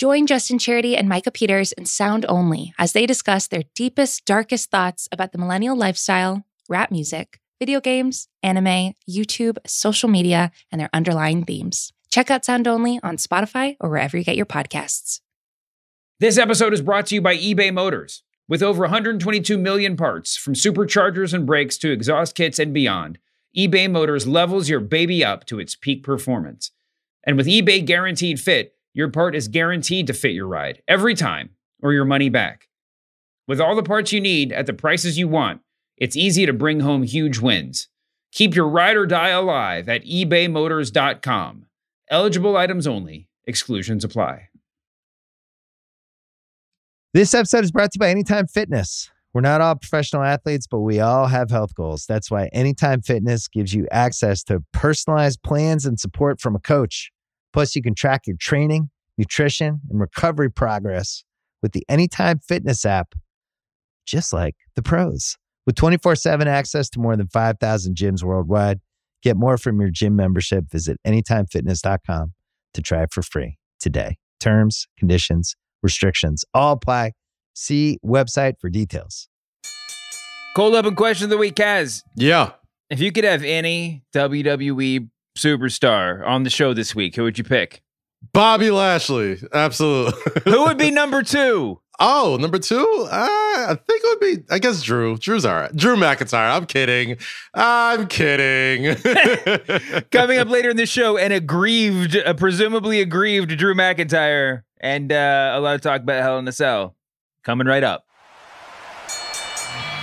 Join Justin Charity and Micah Peters in Sound Only as they discuss their deepest, darkest thoughts about the millennial lifestyle, rap music, video games, anime, YouTube, social media, and their underlying themes. Check out Sound Only on Spotify or wherever you get your podcasts. This episode is brought to you by eBay Motors. With over 122 million parts, from superchargers and brakes to exhaust kits and beyond, eBay Motors levels your baby up to its peak performance. And with eBay Guaranteed Fit, your part is guaranteed to fit your ride every time or your money back. With all the parts you need at the prices you want, it's easy to bring home huge wins. Keep your ride or die alive at ebaymotors.com. Eligible items only, exclusions apply. This episode is brought to you by Anytime Fitness. We're not all professional athletes, but we all have health goals. That's why Anytime Fitness gives you access to personalized plans and support from a coach. Plus, you can track your training, nutrition, and recovery progress with the Anytime Fitness app, just like the pros. With 24 7 access to more than 5,000 gyms worldwide, get more from your gym membership. Visit AnytimeFitness.com to try it for free today. Terms, conditions, restrictions all apply. See website for details. Cold open question of the week, Kaz. Yeah. If you could have any WWE superstar on the show this week, who would you pick? Bobby Lashley. Absolutely. Who would be number two? Oh, number two? Uh, I think it would be, I guess, Drew. Drew's all right. Drew McIntyre. I'm kidding. I'm kidding. Coming up later in the show, an aggrieved, a presumably aggrieved Drew McIntyre, and uh, a lot of talk about Hell in a Cell. Coming right up.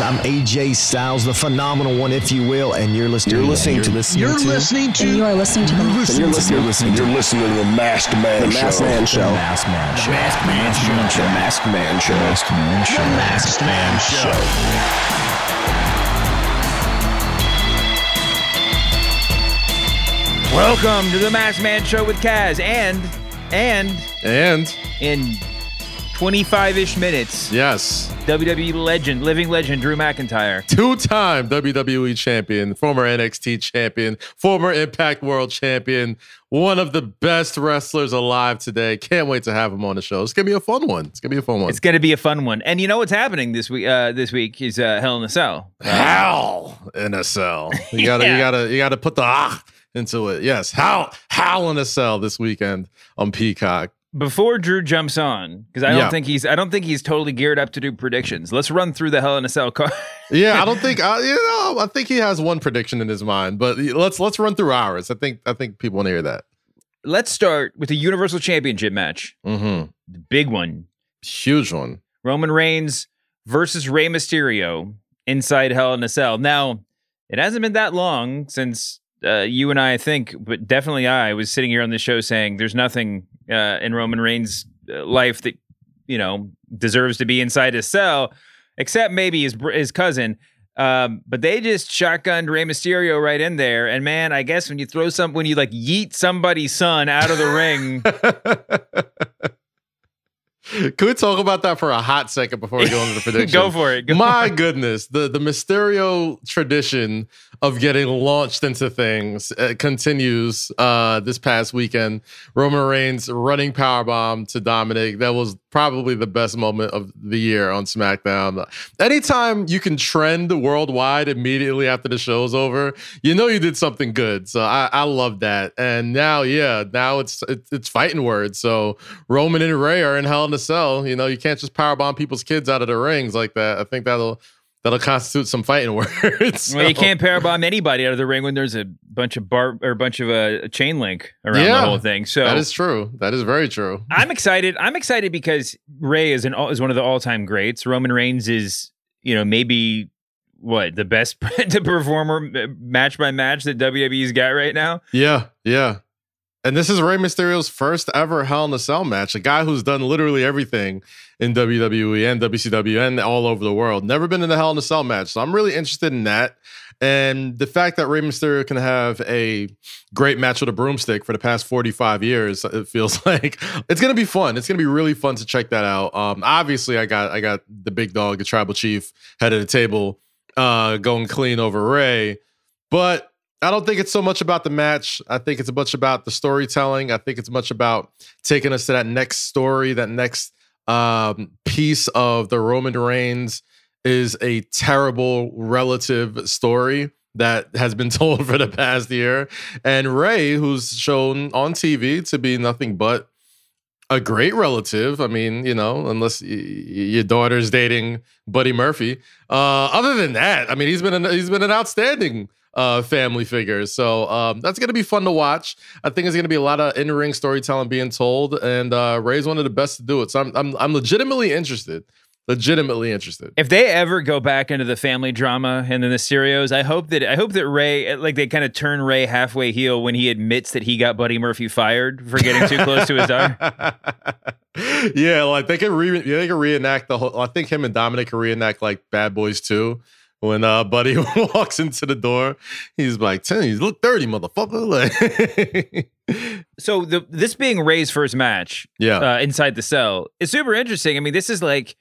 I'm AJ Styles, the phenomenal one, if you will, and you're listening. You're listening you're to. Listening you're listening to. You are listening to. You're listening, you're you're listening, you're listening to the Masked Man the Show. Masked Man Show. The Masked Man Show. Masked Man Show. The Masked Man Show. Masked Man Show. The Masked Man Show. Welcome to the Masked Man Show with Kaz, and and and in 25-ish minutes, yes, WWE legend, living legend, Drew McIntyre. two-time WWE champion, former NXT champion, former Impact World champion, one of the best wrestlers alive today. Can't wait to have him on the show. It's gonna be a fun one. It's gonna be a fun one. It's going to be a fun one. And you know what's happening this week? Uh, this week is uh, Hell in a Cell. Hell in a cell. You gotta, Yeah. you gotta, you gotta put the ah into it. Yes, how, how in a cell this weekend on Peacock. Before Drew jumps on, because I don't Yeah. think he's, I don't think he's totally geared up to do predictions. Let's run through the Hell in a Cell card. Yeah, I don't think, I, you know, I think he has one prediction in his mind, but let's let's run through ours. I think, I think people want to hear that. Let's start with the Universal Championship match, Mm-hmm. the big one. Huge one. Roman Reigns versus Rey Mysterio inside Hell in a Cell. Now, it hasn't been that long since uh, you and I, I think, but definitely I was sitting here on the show saying there's nothing uh, in Roman Reigns' life that you know deserves to be inside his cell, except maybe his his cousin. Um, but they just shotgunned Rey Mysterio right in there, and man, I guess when you throw some, when you like yeet somebody's son out of the ring, Can we talk about that for a hot second before we go into the prediction? go for it. Go My for it. goodness, the the Mysterio tradition of getting launched into things uh, continues uh, this past weekend. Roman Reigns running powerbomb to Dominic. That was probably the best moment of the year on SmackDown. Anytime you can trend worldwide immediately after the show's over, you know you did something good. So I, I love that. And now, yeah, now it's it's, it's fighting words. So Roman and Ray are in Hell in a Cell. You know, you can't just powerbomb people's kids out of the rings like that. I think that'll that'll constitute some fighting words. Well, you can't powerbomb anybody out of the ring when there's a bunch of bar or a bunch of uh, chain link around Yeah, the whole thing. So that is true. That is very true. I'm excited. I'm excited because Ray is an is one of the all time greats. Roman Reigns is you know maybe what the best the performer match by match that WWE's got right now. Yeah, yeah. And this is Rey Mysterio's first ever Hell in a Cell match. A guy who's done literally everything in WWE and WCW and all over the world. Never been in a Hell in a Cell match. So I'm really interested in that. And the fact that Rey Mysterio can have a great match with a broomstick for the past 45 years, it feels like it's gonna be fun. It's gonna be really fun to check that out. Um, obviously, I got I got the big dog, the tribal chief, head of the table, uh, going clean over Ray. But I don't think it's so much about the match. I think it's much about the storytelling. I think it's much about taking us to that next story, that next um, piece of the Roman Reigns is a terrible relative story that has been told for the past year. And Ray, who's shown on TV to be nothing but a great relative. I mean, you know, unless y- your daughter's dating Buddy Murphy. Uh, other than that, I mean, he's been an, he's been an outstanding uh, family figures. So um, that's going to be fun to watch. I think there's going to be a lot of in ring storytelling being told, and uh, Ray's one of the best to do it. So I'm I'm, I'm legitimately interested. Legitimately interested. If they ever go back into the family drama and then the Mysterios, I hope that I hope that Ray like they kind of turn Ray halfway heel when he admits that he got Buddy Murphy fired for getting too close to his daughter. yeah, like they can re yeah, they can reenact the whole. I think him and Dominic can reenact like Bad Boys too. When uh Buddy walks into the door, he's like, "Ten, you look dirty, motherfucker." Like, so the this being Ray's first match, Yeah. uh, inside the cell is super interesting. I mean, this is like.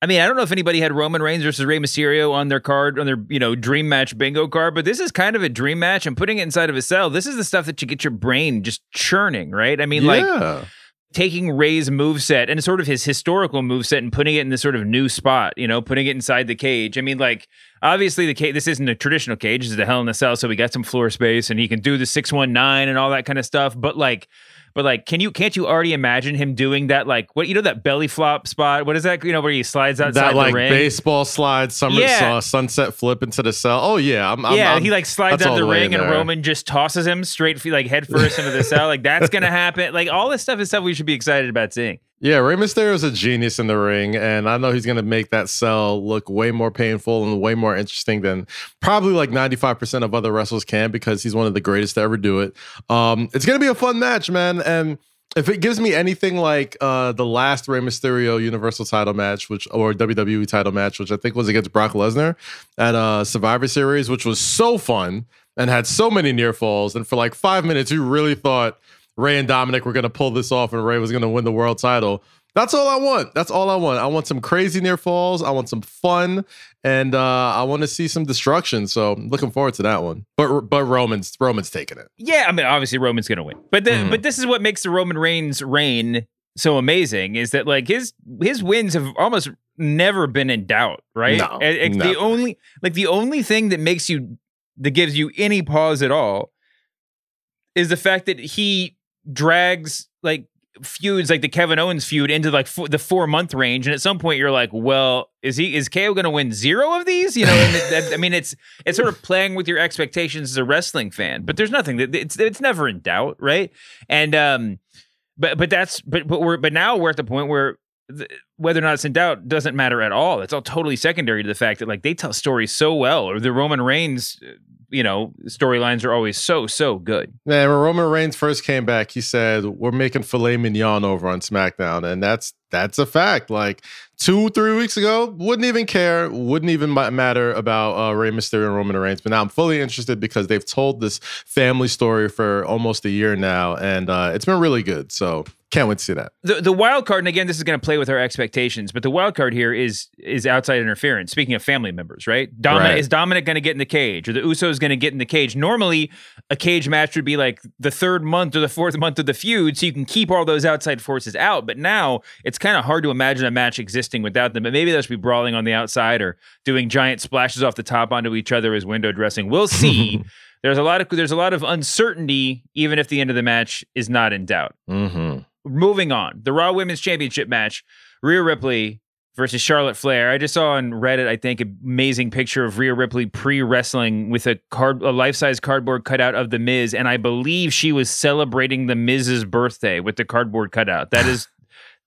I mean, I don't know if anybody had Roman Reigns versus Rey Mysterio on their card, on their, you know, dream match bingo card, but this is kind of a dream match and putting it inside of a cell. This is the stuff that you get your brain just churning, right? I mean, like Yeah. Taking Ray's moveset and sort of his historical moveset and putting it in this sort of new spot, you know, putting it inside the cage. I mean, like, obviously the cage, this isn't a traditional cage, this is a hell in a cell, so we got some floor space and he can do the 619 and all that kind of stuff. But like, but like, can you can't you already imagine him doing that? Like, what you know that belly flop spot? What is that? You know where he slides outside that like the ring. baseball slide, summer Yeah. uh, sunset flip into the cell. Oh yeah, I'm, I'm, yeah, I'm- he like slides out all the ring and. Roman just tosses him straight like head first into the cell. Like that's gonna happen. Like all this stuff is stuff we should be excited about seeing. Yeah, Rey Mysterio is a genius in the ring, and I know he's going to make that cell look way more painful and way more interesting than probably like 95% of other wrestlers can because he's one of the greatest to ever do it. Um, it's going to be a fun match, man. And if it gives me anything like uh, the last Rey Mysterio Universal title match, which or WWE title match, which I think was against Brock Lesnar at uh, Survivor Series, which was so fun and had so many near falls, and for like five minutes, you really thought Ray and Dominic were going to pull this off and Ray was going to win the world title. That's all I want. That's all I want. I want some crazy near falls. I want some fun, and uh, I want to see some destruction. So I'm looking forward to that one. But but Roman's Roman's taking it. Yeah, I mean, obviously Roman's gonna win, but the, Mhm. but this is what makes the Roman Reigns reign so amazing is that like his his wins have almost never been in doubt, right? No, the only like the only thing that makes you that gives you any pause at all is the fact that he drags like feuds like the Kevin Owens feud into like the four month range, and at some point you're like, well, is he is KO going to win zero of these? You know, it- I mean, it's it's sort of playing with your expectations as a wrestling fan, but there's nothing that it's it's never in doubt, right? And um, but but that's but but we're but now we're at the point where. th- Whether or not it's in doubt doesn't matter at all. It's all totally secondary to the fact that like they tell stories so well, or the Roman Reigns, you know, storylines are always so so good. Man, when Roman Reigns first came back, he said, "We're making filet mignon over on SmackDown," and that's that's a fact. Like two, three weeks ago, wouldn't even care, wouldn't even matter about uh, Rey Mysterio and Roman Reigns. But now I'm fully interested because they've told this family story for almost a year now, and uh, it's been really good. So can't wait to see that. the the wild card, and again, this is going to play with our expectations, but the wild card here is is outside interference. Speaking of family members, right? Dominic Right. is Dominic going to get in the cage, or the Uso is going to get in the cage? Normally, a cage match would be like the third month or the fourth month of the feud, so you can keep all those outside forces out. But now it's kind of hard to imagine a match existing without them. But maybe they'll just be brawling on the outside or doing giant splashes off the top onto each other as window dressing. We'll see. there's a lot of there's a lot of uncertainty, even if the end of the match is not in doubt Mm-hmm. Moving on, the Raw Women's Championship match, Rhea Ripley versus Charlotte Flair. I just saw on Reddit, I think, an amazing picture of Rhea Ripley pre-wrestling with a card, a life-size cardboard cutout of the Miz, and I believe she was celebrating the Miz's birthday with the cardboard cutout. That is.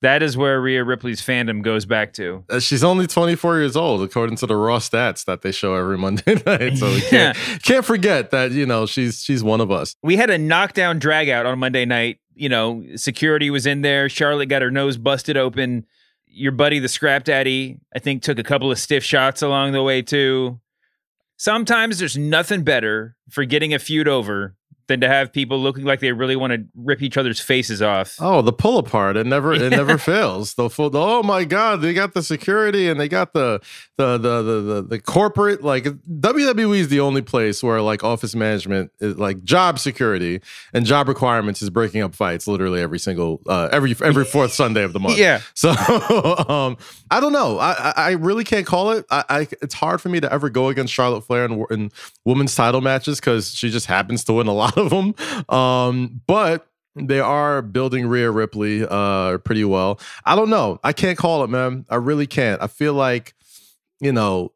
That is where Rhea Ripley's fandom goes back to. Uh, She's only 24 years old, according to the raw stats that they show every Monday night. So we can't can't forget that you know she's she's one of us. We had a knockdown drag out on Monday night. You know, security was in there. Charlotte got her nose busted open. Your buddy, the Scrap Daddy, I think took a couple of stiff shots along the way too. Sometimes there's nothing better for getting a feud over than to have people looking like they really want to rip each other's faces off. Oh, the pull apart! It never it never fails. The full. Oh my God! They got the security and they got the the the the the, the corporate. Like WWE is the only place where like office management is like job security and job requirements is breaking up fights literally every single uh, every every fourth Sunday of the month. Yeah. So um, I don't know. I, I I really can't call it. I, I it's hard for me to ever go against Charlotte Flair in, in women's title matches because she just happens to win a lot of them. Um, but they are building Rhea Ripley uh pretty well. I don't know. I can't call it, man. I really can't. I feel like, you know,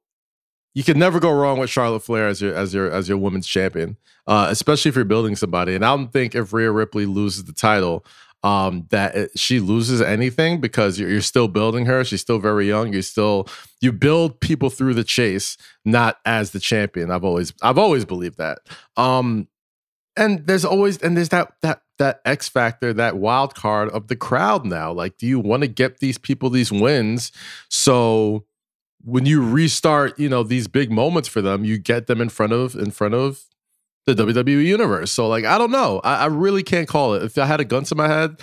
you can never go wrong with Charlotte Flair as your as your as your women's champion, uh, especially if you're building somebody. And I don't think if Rhea Ripley loses the title, um, that it, she loses anything because you're, you're still building her. She's still very young. You still you build people through the chase, not as the champion. I've always I've always believed that. Um, and there's always and there's that that that X factor, that wild card of the crowd now. Like, do you want to get these people these wins? So when you restart, you know, these big moments for them, you get them in front of in front of the WWE universe. So like, I don't know. I, I really can't call it. If I had a gun to my head,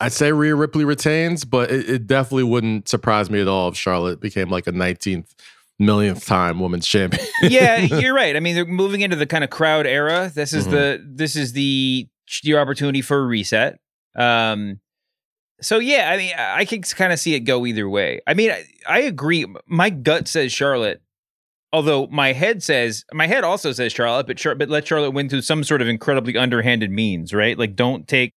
I'd say Rhea Ripley retains, but it, it definitely wouldn't surprise me at all if Charlotte became like a 19th millionth time women's champion. yeah, you're right. I mean, they're moving into the kind of crowd era. This is Mhm. the this is the your opportunity for a reset. Um, so yeah, I mean, I I can kind of see it go either way. I mean, I, I agree. My gut says Charlotte, although my head says my head also says Charlotte, but Char- but let Charlotte win through some sort of incredibly underhanded means, right? Like, don't take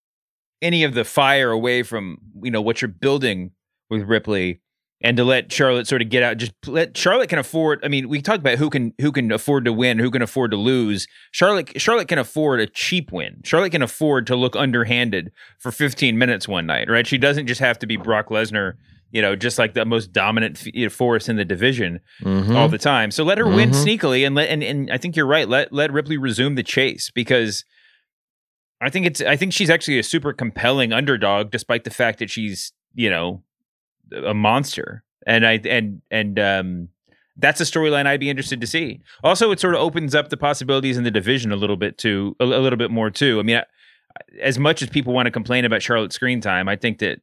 any of the fire away from you know what you're building with Ripley and to let Charlotte sort of get out. Just let Charlotte can afford. I mean, we talked about who can who can afford to win, who can afford to lose. Charlotte Charlotte can afford a cheap win. Charlotte can afford to look underhanded for 15 minutes one night, right? She doesn't just have to be Brock Lesnar, you know, just like the most dominant f- force in the division Mhm. all the time. So let her win Mhm. sneakily, and let and, and I think you're right. Let let Ripley resume the chase because. I think it's. I think she's actually a super compelling underdog, despite the fact that she's, you know, a monster. And I and and um, that's a storyline I'd be interested to see. Also, it sort of opens up the possibilities in the division a little bit too, a, a little bit more too. I mean, I, as much as people want to complain about Charlotte's screen time, I think that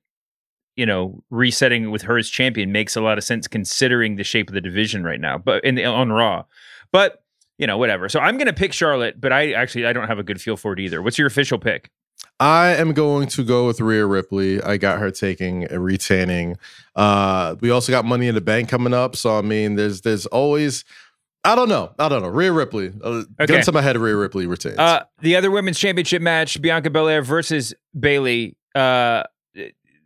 you know resetting with her as champion makes a lot of sense considering the shape of the division right now. But in the, on Raw, but you know whatever. So I'm going to pick Charlotte, but I actually I don't have a good feel for it either. What's your official pick? I am going to go with Rhea Ripley. I got her taking a retaining. Uh, we also got Money in the Bank coming up. So I mean, there's there's always I don't know. I don't know. Rhea Ripley. Uh, Okay. Gun to my head, Rhea Ripley retains. Uh, the other women's championship match: Bianca Belair versus Bayley. Uh,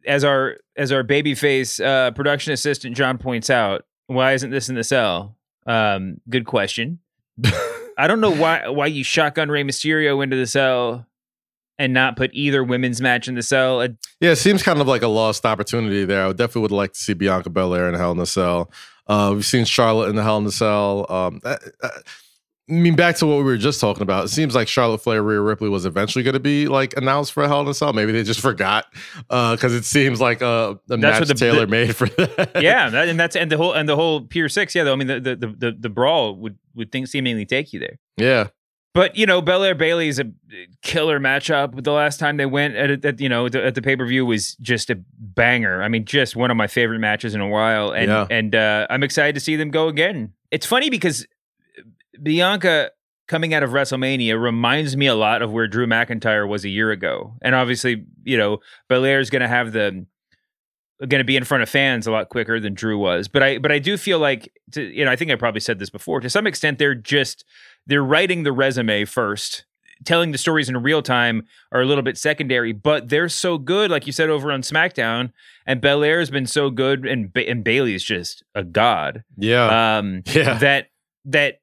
as our as our babyface uh, production assistant John points out, why isn't this in the cell? Um, good question. I don't know why why you shotgun Rey Mysterio into the cell and not put either women's match in the cell. Uh, yeah, it seems kind of like a lost opportunity there. I would definitely would like to see Bianca Belair in Hell in a Cell. Uh, we've seen Charlotte in the Hell in a Cell. Um, I, I I mean, back to what we were just talking about. It seems like Charlotte Flair, Rhea Ripley was eventually going to be like announced for a Hell in a Cell. Maybe they just forgot because it seems like a, a match the- tailor the- made for that. yeah, that, and that's and the whole and the whole Pier Six. Yeah, though I mean the the the, the, the brawl would would think seemingly take you there. yeah. But you know, Belair Bayley is a killer matchup. The last time they went at, at you know the, at the pay per view was just a banger. I mean, just one of my favorite matches in a while, and Yeah. and uh, I'm excited to see them go again. It's funny because Bianca coming out of WrestleMania reminds me a lot of where Drew McIntyre was a year ago, and obviously, you know, Belair is going to have the going to be in front of fans a lot quicker than Drew was. But I but I do feel like to, you know I think I probably said this before. To some extent, they're just they're writing the resume first. Telling the stories in real time are a little bit secondary, but they're so good, like you said over on SmackDown, and Belair has been so good, and ba- and Bayley's just a god. Yeah. Um, Yeah. that that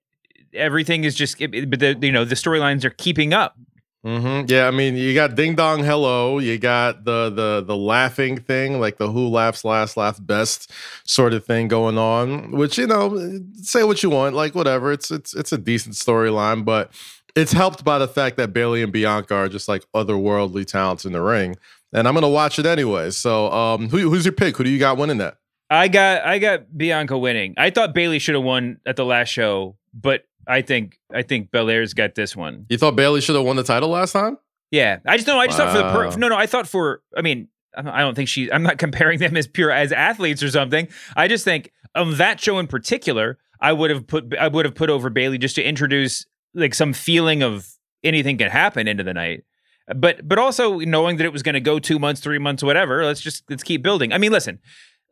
everything is just, but the you know the storylines are keeping up. Hmm Yeah, I mean, you got ding dong hello, you got the the the laughing thing, like the who laughs last, laughs best sort of thing going on. Which you know, say what you want, like whatever. It's it's it's a decent storyline, but it's helped by the fact that Bayley and Bianca are just like otherworldly talents in the ring, and I'm gonna watch it anyway. So, um, who, who's your pick? Who do you got winning that? I got I got Bianca winning. I thought Bayley should have won at the last show, but I think I think Belair's got this one. You thought Bayley should have won the title last time? Yeah, I just no. I just thought for the per- no no. I thought for I mean I don't think she. I'm not comparing them as pure as athletes or something. I just think of that show in particular. I would have put I would have put over Bayley just to introduce like some feeling of anything can happen into the night. But but also knowing that it was going to go two months, three months, whatever. Let's just let's keep building. I mean, listen.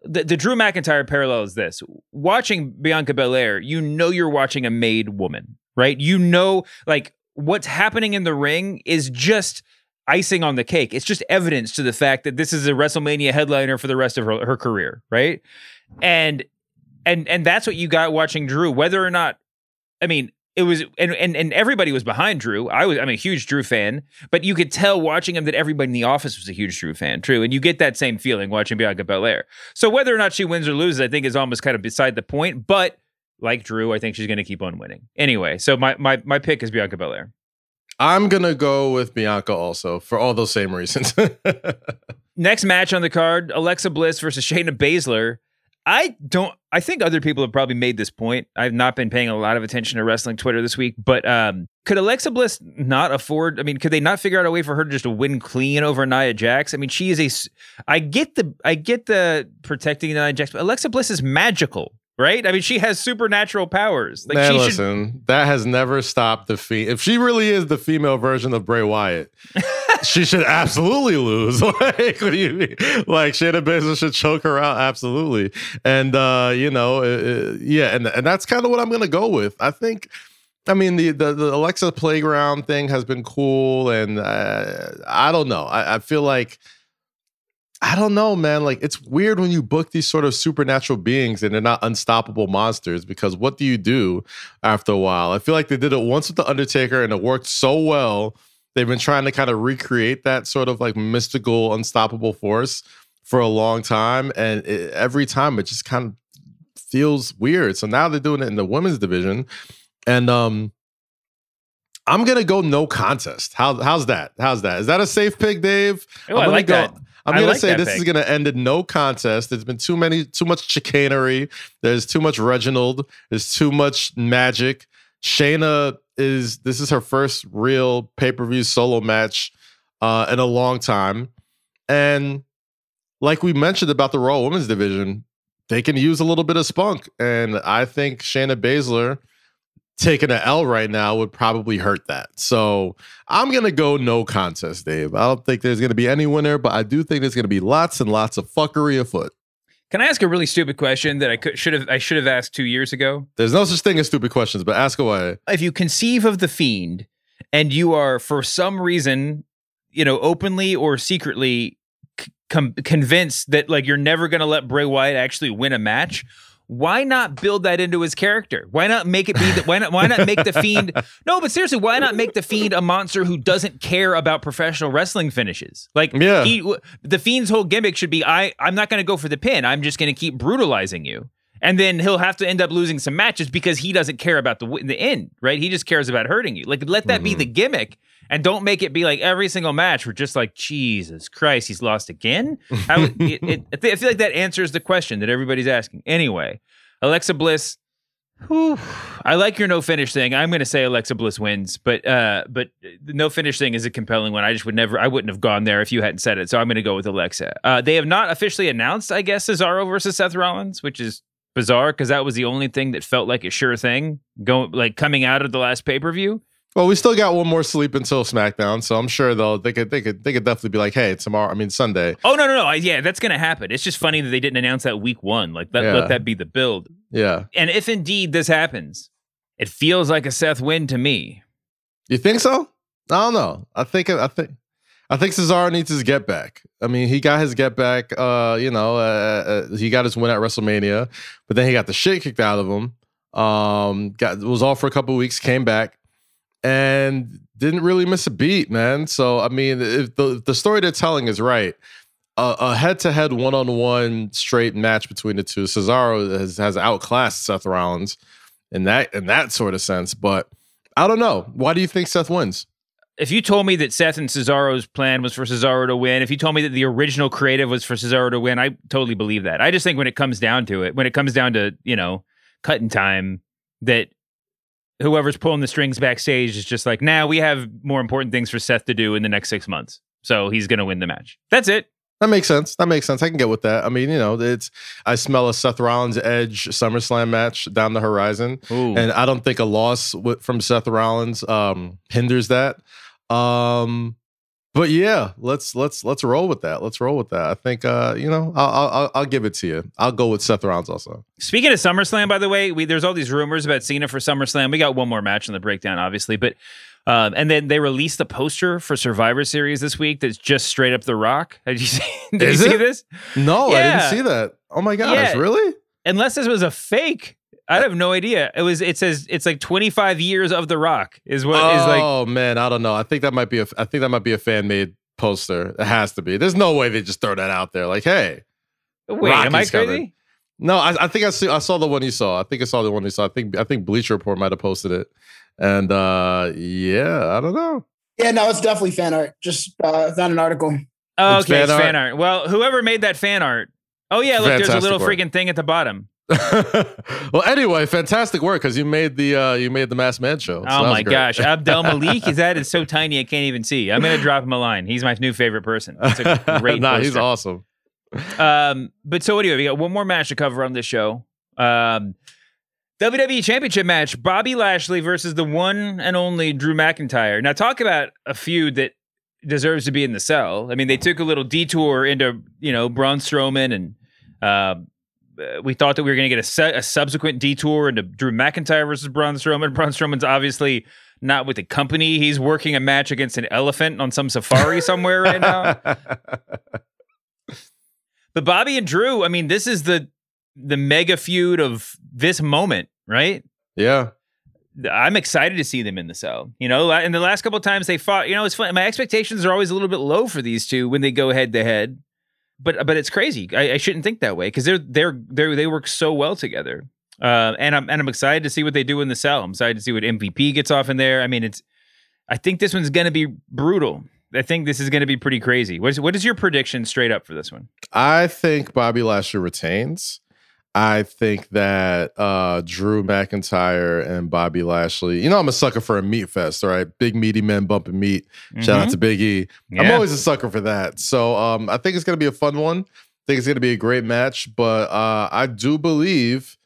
The, the Drew McIntyre parallel is this: watching Bianca Belair, you know you're watching a made woman, right? You know, like what's happening in the ring is just icing on the cake. It's just evidence to the fact that this is a WrestleMania headliner for the rest of her, her career, right? And and and that's what you got watching Drew. Whether or not, I mean, it was and and and everybody was behind Drew. I was I'm a huge Drew fan, but you could tell watching him that everybody in the office was a huge Drew fan, true. And you get that same feeling watching Bianca Belair. So whether or not she wins or loses, I think is almost kind of beside the point. But like Drew, I think she's going to keep on winning anyway. So my my my pick is Bianca Belair. I'm gonna go with Bianca also for all those same reasons. Next match on the card: Alexa Bliss versus Shayna Baszler. I don't. I think other people have probably made this point. I've not been paying a lot of attention to wrestling Twitter this week, but um, could Alexa Bliss not afford? I mean, could they not figure out a way for her to just win clean over Nia Jax? I mean, she is a. I get the. I get the protecting Nia Jax, but Alexa Bliss is magical, right? I mean, she has supernatural powers. Like Man, she should. listen, that has never stopped the fe If she really is the female version of Bray Wyatt, she should absolutely lose. like, what do you mean? Like, Shayna Baszler should choke her out, absolutely. And uh, you know, uh, uh, yeah, and and that's kind of what I'm gonna go with. I think. I mean, the, the the Alexa playground thing has been cool, and uh, I don't know. I, I feel like I don't know, man. Like it's weird when you book these sort of supernatural beings and they're not unstoppable monsters because what do you do after a while? I feel like they did it once with the Undertaker and it worked so well. They've been trying to kind of recreate that sort of like mystical, unstoppable force for a long time, and it, every time it just kind of feels weird. So now they're doing it in the women's division, and um, I'm gonna go no contest. How how's that? How's that? Is that a safe pick, Dave? Oh, I'm gonna like go. that. I'm I gonna like say this is gonna end in no contest. There's been too many, too much chicanery. There's too much Reginald. There's too much magic. Shayna is this is her first real pay per view solo match uh, in a long time, and like we mentioned about the Raw Women's Division, they can use a little bit of spunk, and I think Shayna Baszler taking an L right now would probably hurt that. So I'm gonna go no contest, Dave. I don't think there's gonna be any winner, but I do think there's gonna be lots and lots of fuckery afoot. Can I ask a really stupid question that I could should have I should have asked two years ago? There's no such thing as stupid questions, but ask away. if you conceive of the fiend and you are for some reason you know openly or secretly c- com- convinced that like you're never going to let Bray Wyatt actually win a match why not build that into his character? Why not make it be that why not why not make the fiend no but seriously why not make the fiend a monster who doesn't care about professional wrestling finishes? Like Yeah. he the fiend's whole gimmick should be I I'm not going to go for the pin. I'm just going to keep brutalizing you and then he'll have to end up losing some matches because he doesn't care about the the end, right? He just cares about hurting you. Like let that be the gimmick, and don't make it be like every single match. We're just like Jesus Christ, he's lost again. How, it, it, I I feel like that answers the question that everybody's asking. Anyway, Alexa Bliss. whew, I like your no finish thing. I'm going to say Alexa Bliss wins, but uh, but the no finish thing is a compelling one. I just would never, I wouldn't have gone there if you hadn't said it. So I'm going to go with Alexa. Uh, they have not officially announced, I guess, Cesaro versus Seth Rollins, which is bizarre because that was the only thing that felt like a sure thing going like coming out of the last pay per view. Well, we still got one more sleep until SmackDown, so I'm sure they'll they could they could they could definitely be like, hey, tomorrow. I mean Sunday. Oh no no no! Yeah, that's to happen. It's just funny that they didn't announce that week one. Like let, Yeah. let that be the build. Yeah, And if indeed this happens, it feels like a Seth win to me. you think so? I don't know. I think I think I think Cesaro needs his get back. I mean, he got his get back. Uh, you know, uh, uh, he got his win at WrestleMania, but then he got the shit kicked out of him. Um, got was off for a couple weeks, came back, and didn't really miss a beat, man. So I mean, if the if the story they're telling is right, a, a head-to-head one-on-one straight match between the two, Cesaro has, has outclassed Seth Rollins in that in that sort of sense. But I don't know. Why do you think Seth wins? If you told me that Seth and Cesaro's plan was for Cesaro to win, if you told me that the original creative was for Cesaro to win, I totally believe that. I just think when it comes down to it, when it comes down to, you know, cutting time, that whoever's pulling the strings backstage is just like, nah, we have more important things for Seth to do in the next six months. So he's going to win the match. That's it. That makes sense. That makes sense. I can get with that. I mean, you know, it's I smell a Seth Rollins Edge SummerSlam match down the horizon, Ooh. and I don't think a loss wi- from Seth Rollins um, hinders that. Um, but yeah, let's let's let's roll with that. Let's roll with that. I think uh, you know, I'll, I'll I'll give it to you. I'll go with Seth Rollins also. Speaking of SummerSlam, by the way, we, there's all these rumors about Cena for SummerSlam. We got one more match in the breakdown, obviously, but um, and then they released the poster for Survivor Series this week that's just straight up The Rock. Did you see, did you see this? No, I didn't see that. Oh my gosh, Yeah. really? Unless this was a fake. I have no idea. It was. It says it's like 25 years of The Rock is what is like. oh man, I don't know. I think that might be a. I think that might be a fan made poster. It has to be. There's no way they just throw that out there. Like, hey, Wait, am I Rocky's coming. No, I, I think I see. I saw the one you saw. I think I saw the one you saw. I think I think Bleacher Report might have posted it. And uh yeah, I don't know. Yeah, no, it's definitely fan art. Just uh, found an article. Oh, It's okay, fan it's fan art. art. Well, whoever made that fan art. Oh yeah, look, there's a little work. freaking thing at the bottom. well, anyway, fantastic work because you made the uh you made the Masked Man show. So oh my gosh, Abdel Malik is that? It's so tiny I can't even see. I'm gonna drop him a line. He's my new favorite person. It's a great. nah, he's awesome. Um, but so anyway, we got one more match to cover on this show. Um, WWE Championship match: Bobby Lashley versus the one and only Drew McIntyre. Now, talk about a feud that deserves to be in the cell. I mean, they took a little detour into you know Braun Strowman, and uh, we thought that we were going to get a, se- a subsequent detour into Drew McIntyre versus Braun Strowman. Braun Strowman's obviously not with the company; he's working a match against an elephant on some safari somewhere right now. But Bobby and Drew, I mean, this is the the mega feud of this moment, right? Yeah. I'm excited to see them in the cell. You know, in the last couple of times they fought, you know, it's fun. My expectations are always a little bit low for these two when they go head to head. But but it's crazy. I, I shouldn't think that way because they're they're they they work so well together. Uh, and I'm and I'm excited to see what they do in the cell. I'm excited to see what MVP gets off in there. I mean, it's I think this one's going to be brutal. I think this is going to be pretty crazy. What is what is your prediction straight up for this one? I think Bobby Lashley retains. I think that uh, Drew McIntyre and Bobby Lashley, you know, I'm a sucker for a meat fest, right? Big meaty men bumping meat. Shout out Mhm. to Big E. I'm Yeah. always a sucker for that. So um, I think it's going to be a fun one. I think it's going to be a great match. But uh, I do believe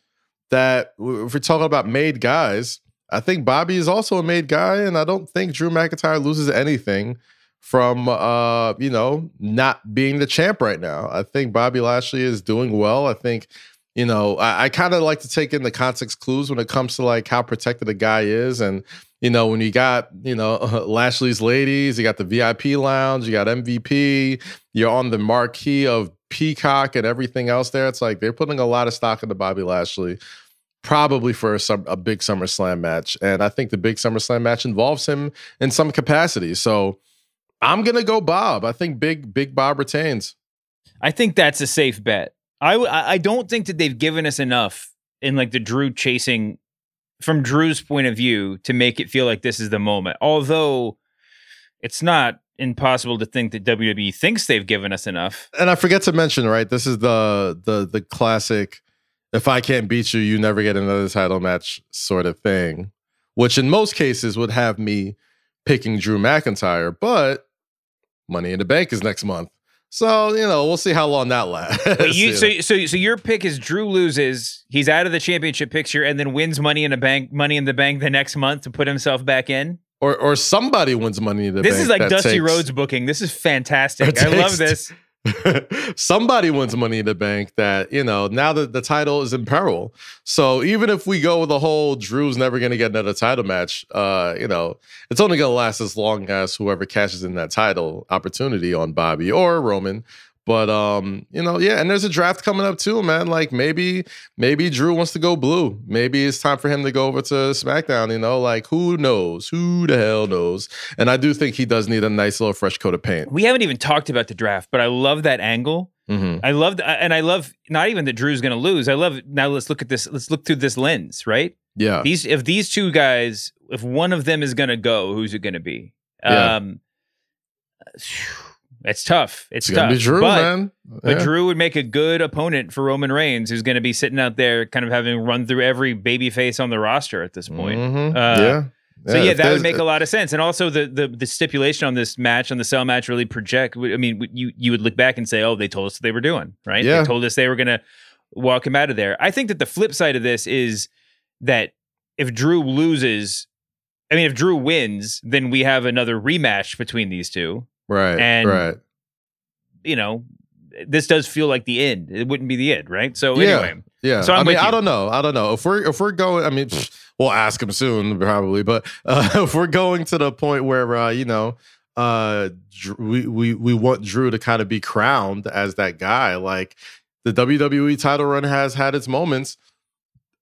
that if we're talking about made guys, I think Bobby is also a made guy. And I don't think Drew McIntyre loses anything from uh you know not being the champ right now i think bobby lashley is doing well i think you know i, I kind of like to take in the context clues when it comes to like how protected a guy is and you know when you got you know lashley's ladies you got the vip lounge you got mvp you're on the marquee of peacock and everything else there it's like they're putting a lot of stock into bobby lashley probably for a, a big SummerSlam match. And I think the big SummerSlam match involves him in some capacity. So I'm gonna go Bob. I think big big Bob retains. I think that's a safe bet. I I don't think that they've given us enough in like the Drew chasing from Drew's point of view to make it feel like this is the moment. Although it's not impossible to think that WWE thinks they've given us enough. And I forget to mention, right? This is the the the classic if I can't beat you, you never get another title match sort of thing. Which in most cases would have me picking Drew McIntyre, but Money in the Bank is next month. So, you know, we'll see how long that lasts. You, so, so, so your pick is Drew loses, he's out of the championship picture, and then wins Money in the Bank, Money in the Bank the next month to put himself back in. or or somebody wins money in the This bank. is like Dusty takes- Rhodes booking. This is fantastic. I love this. somebody wins money in the bank that you know now that the title is in peril. So even if we go with the whole drew's never going to get another title match uh you know it's only going to last as long as whoever cashes in that title opportunity on bobby or roman But um, you know, yeah, and there's a draft coming up too, man. Like maybe maybe Drew wants to go blue. Maybe it's time for him to go over to SmackDown. You know, like who knows? Who the hell knows? And I do think he does need a nice little fresh coat of paint. We haven't even talked about the draft, but I love that angle. Mm-hmm. I love, and I love not even that Drew's going to lose. I love now. Let's look at this. Let's look through this lens, right? Yeah. These if these two guys, if one of them is going to go, who's it going to be? Yeah. Um, it's tough. It's, It's tough. be Drew, but, man. But Drew would make a good opponent for Roman Reigns, who's going to be sitting out there, kind of having run through every baby face on the roster at this point. Mhm. Uh, yeah. So yeah, if that would make a lot of sense, and also the the the stipulation on this match on the cell match really project. I mean, you you would look back and say, oh, they told us what they were doing, right? Yeah. They told us they were going to walk him out of there. I think that the flip side of this is that if Drew loses, I mean, if Drew wins, then we have another rematch between these two, Right. and right. you know, this does feel like the end. It wouldn't be the end, right? So Yeah. anyway, Yeah, So I'm I mean, I don't know. I don't know if we're if we're going. I mean, we'll ask him soon, probably. But uh, if we're going to the point where uh, you know, uh, we we we want Drew to kind of be crowned as that guy. Like the WWE title run has had its moments.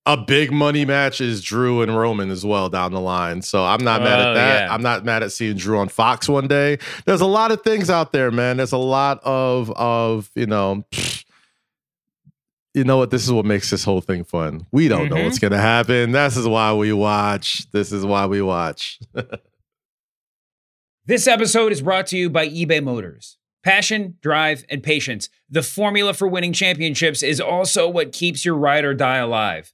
A big money match is Drew and Roman as well down the line. So I'm not mad Oh, at that. yeah. I'm not mad at seeing Drew on Fox one day. There's a lot of things out there, man. There's a lot of of you know. pfft, you know what? This is what makes this whole thing fun. We don't know Mhm. what's going to happen. This is why we watch. This is why we watch. This episode is brought to you by eBay Motors. Passion, drive, and patience. The formula for winning championships is also what keeps your ride or die alive.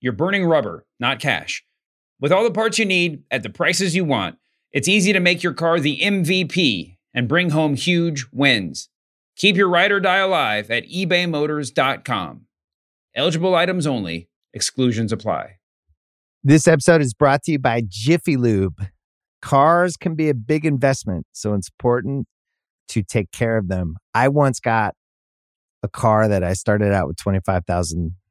you're burning rubber, not cash. With all the parts you need at the prices you want, it's easy to make your car the MVP and bring home huge wins. Keep your ride or die alive at ebaymotors.com. Eligible items only, exclusions apply. This episode is brought to you by Jiffy Lube. Cars can be a big investment, so it's important to take care of them. I once got a car that I started out with 25,000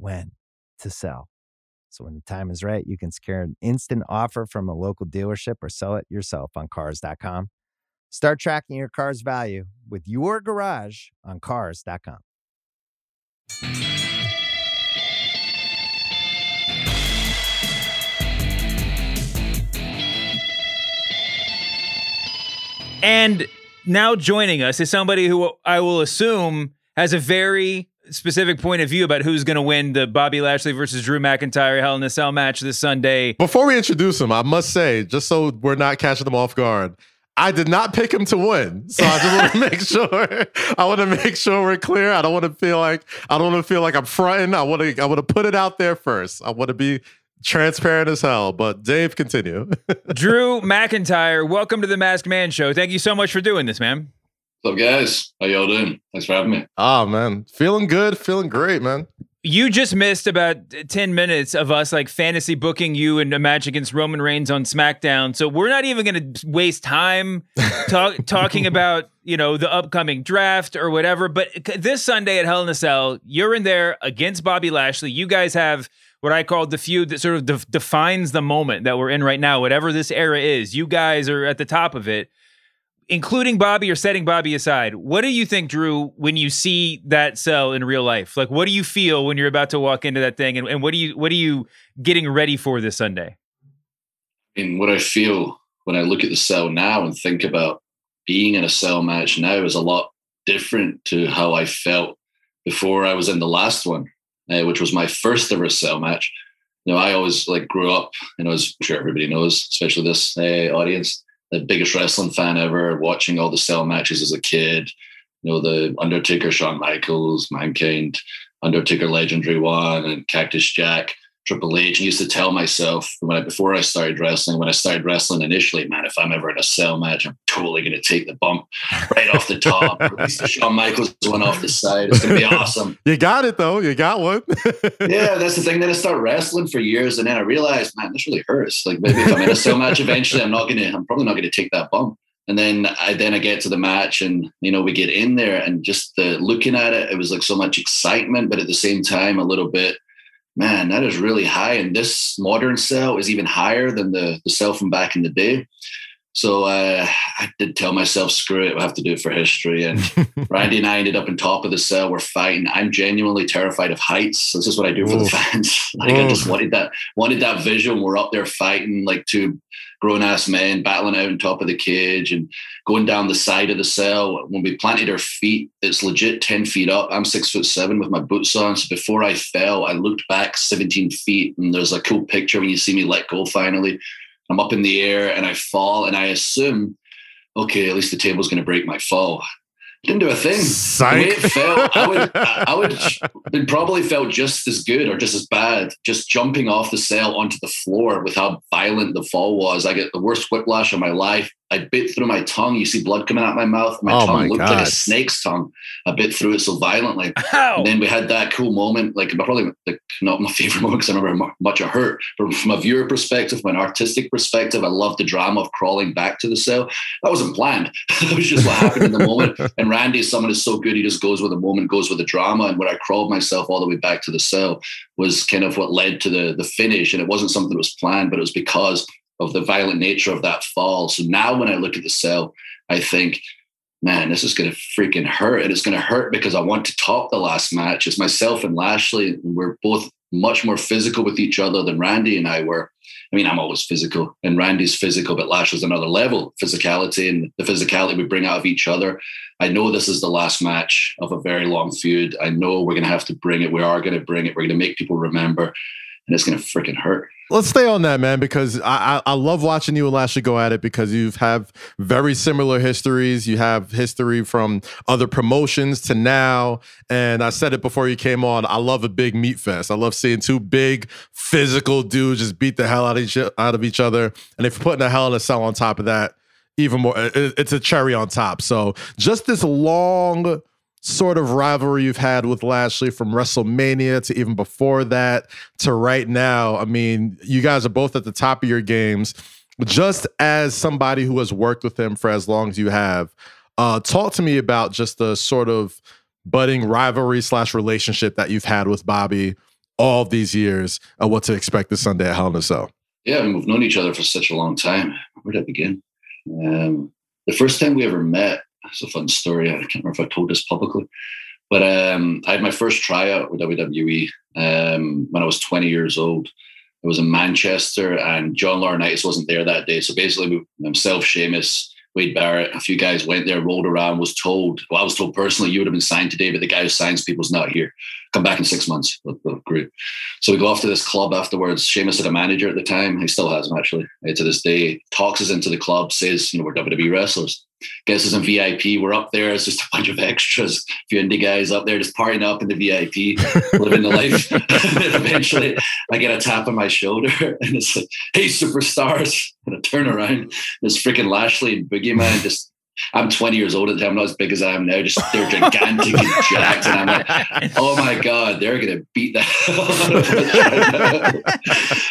when to sell. So, when the time is right, you can secure an instant offer from a local dealership or sell it yourself on Cars.com. Start tracking your car's value with your garage on Cars.com. And now joining us is somebody who I will assume has a very specific point of view about who's going to win the Bobby Lashley versus Drew McIntyre Hell in a Cell match this Sunday. Before we introduce him, I must say, just so we're not catching them off guard, I did not pick him to win. So I just want to make sure. I want to make sure we're clear. I don't want to feel like I don't want to feel like I'm fronting. I want to. I want to put it out there first. I want to be transparent as hell. But Dave, continue. Drew McIntyre, welcome to the Masked Man Show. Thank you so much for doing this, man. What's up, guys? How y'all doing? Thanks for having me. oh man, feeling good, feeling great, man. You just missed about 10 minutes of us like fantasy booking you in a match against Roman Reigns on SmackDown. So we're not even going to waste time talk, talking about, you know, the upcoming draft or whatever. But this Sunday at Hell in a Cell, you're in there against Bobby Lashley. You guys have what I call the feud that sort of de- defines the moment that we're in right now. Whatever this era is, you guys are at the top of it including Bobby or setting Bobby aside, what do you think, Drew, when you see that cell in real life? Like, what do you feel when you're about to walk into that thing, and, and what do you what are you getting ready for this Sunday? And what I feel when I look at the cell now and think about being in a cell match now is a lot different to how I felt before I was in the last one, uh, which was my first ever cell match. You know, I always like grew up, and I'm sure everybody knows, especially this uh, audience, the biggest wrestling fan ever, watching all the cell matches as a kid. You know, the Undertaker, Shawn Michaels, Mankind, Undertaker Legendary One, and Cactus Jack. Triple H. And used to tell myself when I, before I started wrestling, when I started wrestling initially, man, if I'm ever in a cell match, I'm totally going to take the bump right off the top. At least the Shawn Michaels one off the side. It's going to be awesome. You got it though. You got one. yeah, that's the thing. Then I start wrestling for years, and then I realized, man, this really hurts. Like maybe if I'm in a cell match eventually, I'm not going to. I'm probably not going to take that bump. And then I then I get to the match, and you know we get in there, and just the, looking at it, it was like so much excitement, but at the same time a little bit man, that is really high. And this modern cell is even higher than the, the cell from back in the day. So uh, I did tell myself, screw it, we'll have to do it for history. And Randy and I ended up on top of the cell. We're fighting. I'm genuinely terrified of heights. This is what I do for Ooh. the fans. like Ooh. I just wanted that, wanted that visual. We're up there fighting like two grown ass men battling out on top of the cage and going down the side of the cell. When we planted our feet, it's legit 10 feet up. I'm six foot seven with my boots on. So before I fell, I looked back 17 feet and there's a cool picture when you see me let go finally. I'm up in the air and I fall and I assume, okay, at least the table's going to break my fall. Didn't do a thing. Psych. The way it felt, I would, I would, it probably felt just as good or just as bad. Just jumping off the cell onto the floor with how violent the fall was. I get the worst whiplash of my life. I bit through my tongue. You see blood coming out my mouth. My oh tongue my looked God. like a snake's tongue. I bit through it so violently. Ow. And then we had that cool moment, like probably like not my favorite moment because I remember how much I hurt. But from a viewer perspective, from an artistic perspective, I love the drama of crawling back to the cell. That wasn't planned. that was just what happened in the moment. And Randy, someone is so good, he just goes with the moment, goes with the drama. And when I crawled myself all the way back to the cell was kind of what led to the the finish. And it wasn't something that was planned, but it was because of the violent nature of that fall. So now when I look at the cell, I think, man, this is going to freaking hurt. And it's going to hurt because I want to top the last match. It's myself and Lashley. And we're both much more physical with each other than Randy and I were. I mean, I'm always physical, and Randy's physical, but Lashley's another level physicality and the physicality we bring out of each other. I know this is the last match of a very long feud. I know we're going to have to bring it. We are going to bring it. We're going to make people remember, and it's going to freaking hurt. Let's stay on that, man, because I, I, I love watching you and Lashley go at it because you have very similar histories. You have history from other promotions to now. And I said it before you came on. I love a big meat fest. I love seeing two big physical dudes just beat the hell out of each, out of each other. And if you're putting a hell in a cell on top of that, even more, it, it's a cherry on top. So just this long sort of rivalry you've had with Lashley from WrestleMania to even before that to right now. I mean, you guys are both at the top of your games. Just as somebody who has worked with him for as long as you have, uh, talk to me about just the sort of budding rivalry slash relationship that you've had with Bobby all these years and what to expect this Sunday at Hell in a Cell. Yeah, I mean, we've known each other for such a long time. Where did I begin? Um, the first time we ever met, it's a fun story. I can't remember if I told this publicly, but um, I had my first tryout with WWE um, when I was 20 years old. It was in Manchester, and John Laurinaitis wasn't there that day. So basically, myself, Sheamus, Wade Barrett, a few guys went there, rolled around, was told, well, I was told personally, you would have been signed today, but the guy who signs people's not here. Come back in six months. great. So we go off to this club afterwards. Sheamus had a manager at the time. He still has him, actually, eh, to this day. Talks us into the club, says, you know, we're WWE wrestlers gets us in VIP. We're up there. It's just a bunch of extras, a few indie guys up there just partying up in the VIP, living the life. and eventually I get a tap on my shoulder and it's like, hey, superstars. And I turn around. This freaking Lashley and Boogeyman just I'm 20 years old at the time. I'm not as big as I am now. Just they're gigantic and jacked, and I'm like, oh my god, they're gonna beat that.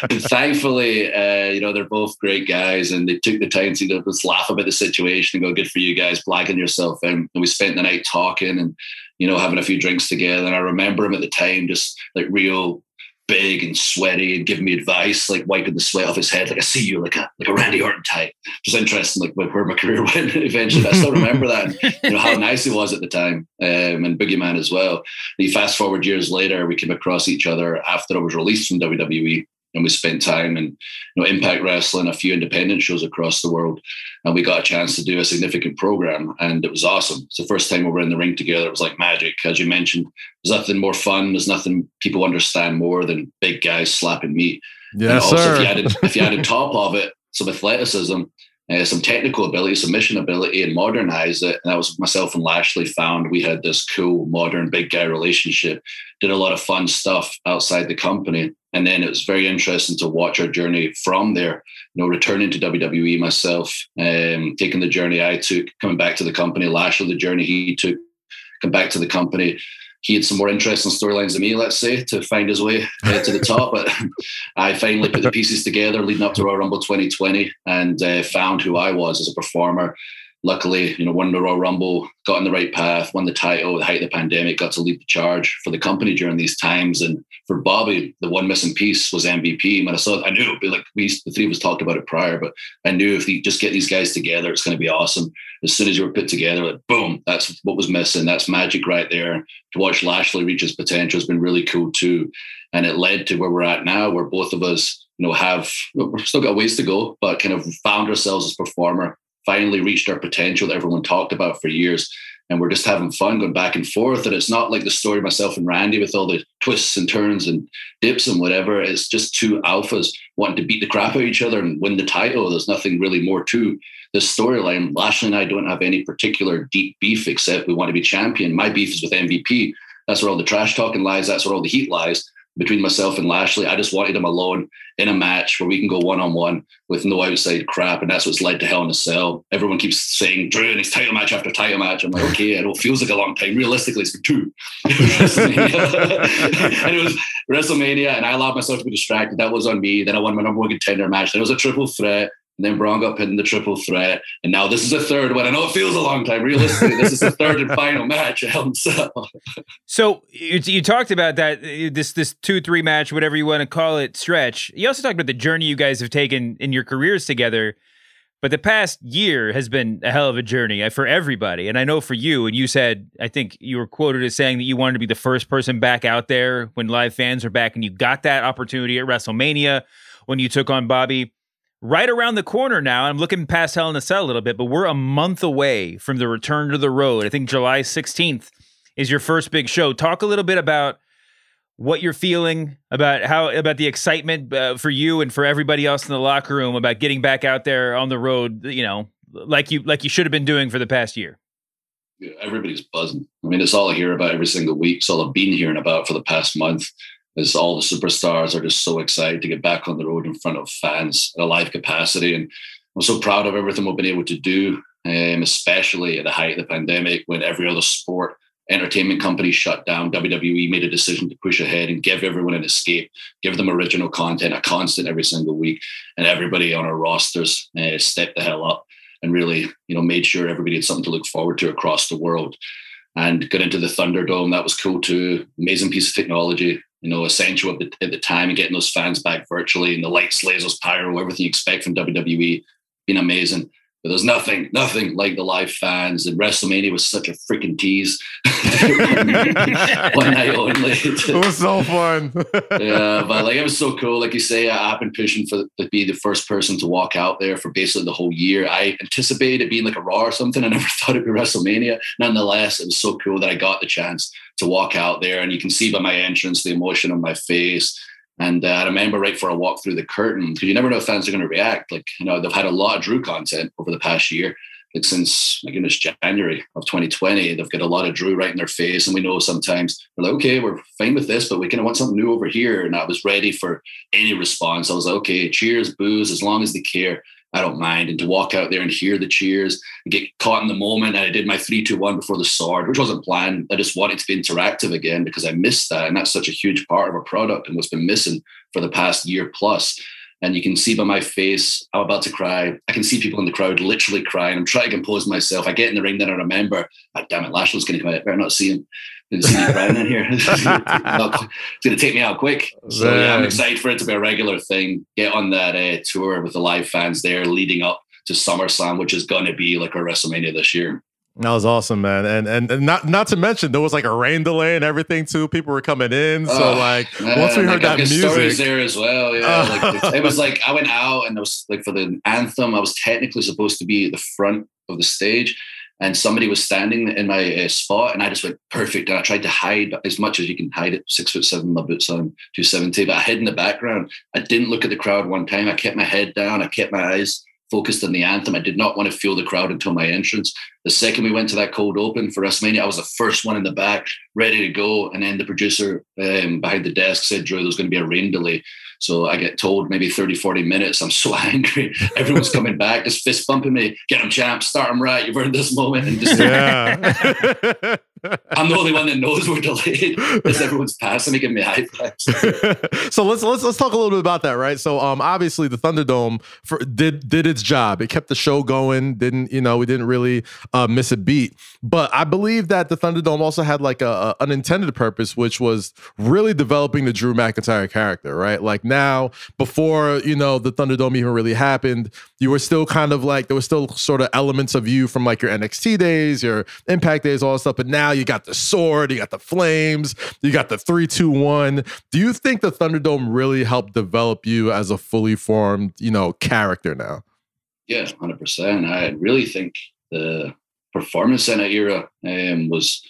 and thankfully, uh, you know, they're both great guys, and they took the time to just laugh about the situation and go, "Good for you guys, blagging yourself." And we spent the night talking and you know having a few drinks together. And I remember him at the time, just like real big and sweaty and giving me advice, like wiping the sweat off his head, like I see you, like a like a Randy Orton type. Just interesting, like where my career went eventually. I still remember that, you know how nice he was at the time, um, and Boogeyman as well. And you fast forward years later, we came across each other after I was released from WWE, and we spent time in you know Impact Wrestling, a few independent shows across the world, and we got a chance to do a significant program, and it was awesome. It's the first time we were in the ring together. It was like magic, as you mentioned. There's nothing more fun. There's nothing people understand more than big guys slapping meat. Yes, also, sir. If you added, if you added top of it, some athleticism, uh, some technical ability, submission ability, and modernize it. And that was myself and Lashley found we had this cool, modern, big guy relationship. Did a lot of fun stuff outside the company. And then it was very interesting to watch our journey from there. You know, returning to WWE myself, um, taking the journey I took, coming back to the company, Lashley, the journey he took, come back to the company. He had some more interesting storylines than me, let's say, to find his way uh, to the top. But I finally put the pieces together leading up to Royal Rumble 2020 and uh, found who I was as a performer. Luckily, you know, won the Royal Rumble, got on the right path, won the title the height of the pandemic, got to lead the charge for the company during these times. And for Bobby, the one missing piece was MVP. When I saw it, I knew be like we the three of us talked about it prior, but I knew if you just get these guys together, it's going to be awesome. As soon as you were put together, like boom, that's what was missing. That's magic right there. To watch Lashley reach his potential has been really cool too. And it led to where we're at now, where both of us, you know, have we've still got ways to go, but kind of found ourselves as performer, finally reached our potential that everyone talked about for years. And we're just having fun going back and forth. And it's not like the story myself and Randy with all the twists and turns and dips and whatever. It's just two alphas wanting to beat the crap out of each other and win the title. There's nothing really more to this storyline. Lashley and I don't have any particular deep beef except we want to be champion. My beef is with MVP. That's where all the trash talking lies. That's where all the heat lies between myself and Lashley. I just wanted him alone in a match where we can go one on one with no outside crap, and that's what's led to Hell in a Cell. Everyone keeps saying Drew and his title match after title match. I'm like, okay, I know it feels like a long time. Realistically, it's been two. and it was WrestleMania, and I allowed myself to be distracted. That was on me. Then I won my number one contender match. Then it was a triple threat. And then Braun got pinned in the triple threat. And now this is a third one. I know it feels a long time. Realistically, this is the third and final match at Hell. So you, you talked about that this this two three match, whatever you want to call it, stretch. You also talked about the journey you guys have taken in your careers together. But the past year has been a hell of a journey uh, for everybody, and I know for you. And you said, I think you were quoted as saying that you wanted to be the first person back out there when live fans are back, and you got that opportunity at WrestleMania when you took on Bobby right around the corner now. I'm looking past Hell in a Cell a little bit, but we're a month away from the return to the road. I think July 16th is your first big show. Talk a little bit about what you're feeling about how about the excitement uh, for you and for everybody else in the locker room about getting back out there on the road. You know, like you like you should have been doing for the past year. Yeah, everybody's buzzing. I mean, it's all I hear about every single week. It's all I've been hearing about for the past month is all the superstars are just so excited to get back on the road in front of fans at a live capacity. And I'm so proud of everything we've been able to do, um, especially at the height of the pandemic when every other sport entertainment company shut down. WWE made a decision to push ahead and give everyone an escape, give them original content, a constant every single week. And everybody on our rosters uh, stepped the hell up and really, you know, made sure everybody had something to look forward to across the world. And got into the Thunderdome. That was cool too. Amazing piece of technology you know, essential at the, at the time and getting those fans back virtually and the lights, lasers, pyro, everything you expect from WWE, been amazing. But there's nothing, nothing like the live fans. And WrestleMania was such a freaking tease. One night only. it was so fun. yeah, but like it was so cool. Like you say, I've been pushing for to be the first person to walk out there for basically the whole year. I anticipated it being like a Raw or something. I never thought it'd be WrestleMania. Nonetheless, it was so cool that I got the chance to walk out there, and you can see by my entrance the emotion on my face. And uh, I remember right before I walked through the curtain, because you never know if fans are going to react. Like, you know, they've had a lot of Drew content over the past year. Like since, my goodness, January of 2020, they've got a lot of Drew right in their face. And we know sometimes we're like, okay, we're fine with this, but we kind of want something new over here. And I was ready for any response. I was like, okay, cheers, booze, as long as they care. I don't mind. And to walk out there and hear the cheers and get caught in the moment. And I did my three, two, one before the sword, which wasn't planned. I just wanted to be interactive again because I missed that. And that's such a huge part of a product and what's been missing for the past year plus. And you can see by my face, I'm about to cry. I can see people in the crowd literally crying. I'm trying to compose myself. I get in the ring, then I remember, oh, damn it, Lashley's going to come out. I better not see him. Didn't see me crying in here. it's going to take me out quick. So yeah, I'm excited for it to be a regular thing. Get on that uh, tour with the live fans there leading up to SummerSlam, which is going to be like a WrestleMania this year. That was awesome, man, and, and and not not to mention there was like a rain delay and everything too. People were coming in, so like man, once we heard that music, stories there as well. Yeah, like, it was like I went out and it was like for the anthem, I was technically supposed to be at the front of the stage, and somebody was standing in my uh, spot, and I just went perfect. And I tried to hide as much as you can hide it. Six foot seven, my boots on, two seventy, but I hid in the background. I didn't look at the crowd one time. I kept my head down. I kept my eyes focused on the anthem. I did not want to feel the crowd until my entrance. The second we went to that cold open for WrestleMania, I was the first one in the back, ready to go. And then the producer um, behind the desk said, Drew, there's going to be a rain delay. So I get told maybe 30, 40 minutes. I'm so angry. Everyone's coming back, just fist bumping me. Get him, champ. Start him right. You've earned this moment. And just yeah. I'm the only one that knows we're delayed because everyone's passing me, giving me high fives. so let's let's let's talk a little bit about that, right? So um, obviously the Thunderdome for, did did its job. It kept the show going. Didn't you know? We didn't really uh, miss a beat. But I believe that the Thunderdome also had like a, a unintended purpose, which was really developing the Drew McIntyre character, right? Like now, before you know the Thunderdome even really happened, you were still kind of like there was still sort of elements of you from like your NXT days, your Impact days, all that stuff. But now you got the sword, you got the flames, you got the three, two, one. Do you think the Thunderdome really helped develop you as a fully formed, you know, character now? Yeah, hundred percent. I really think the performance center era um, was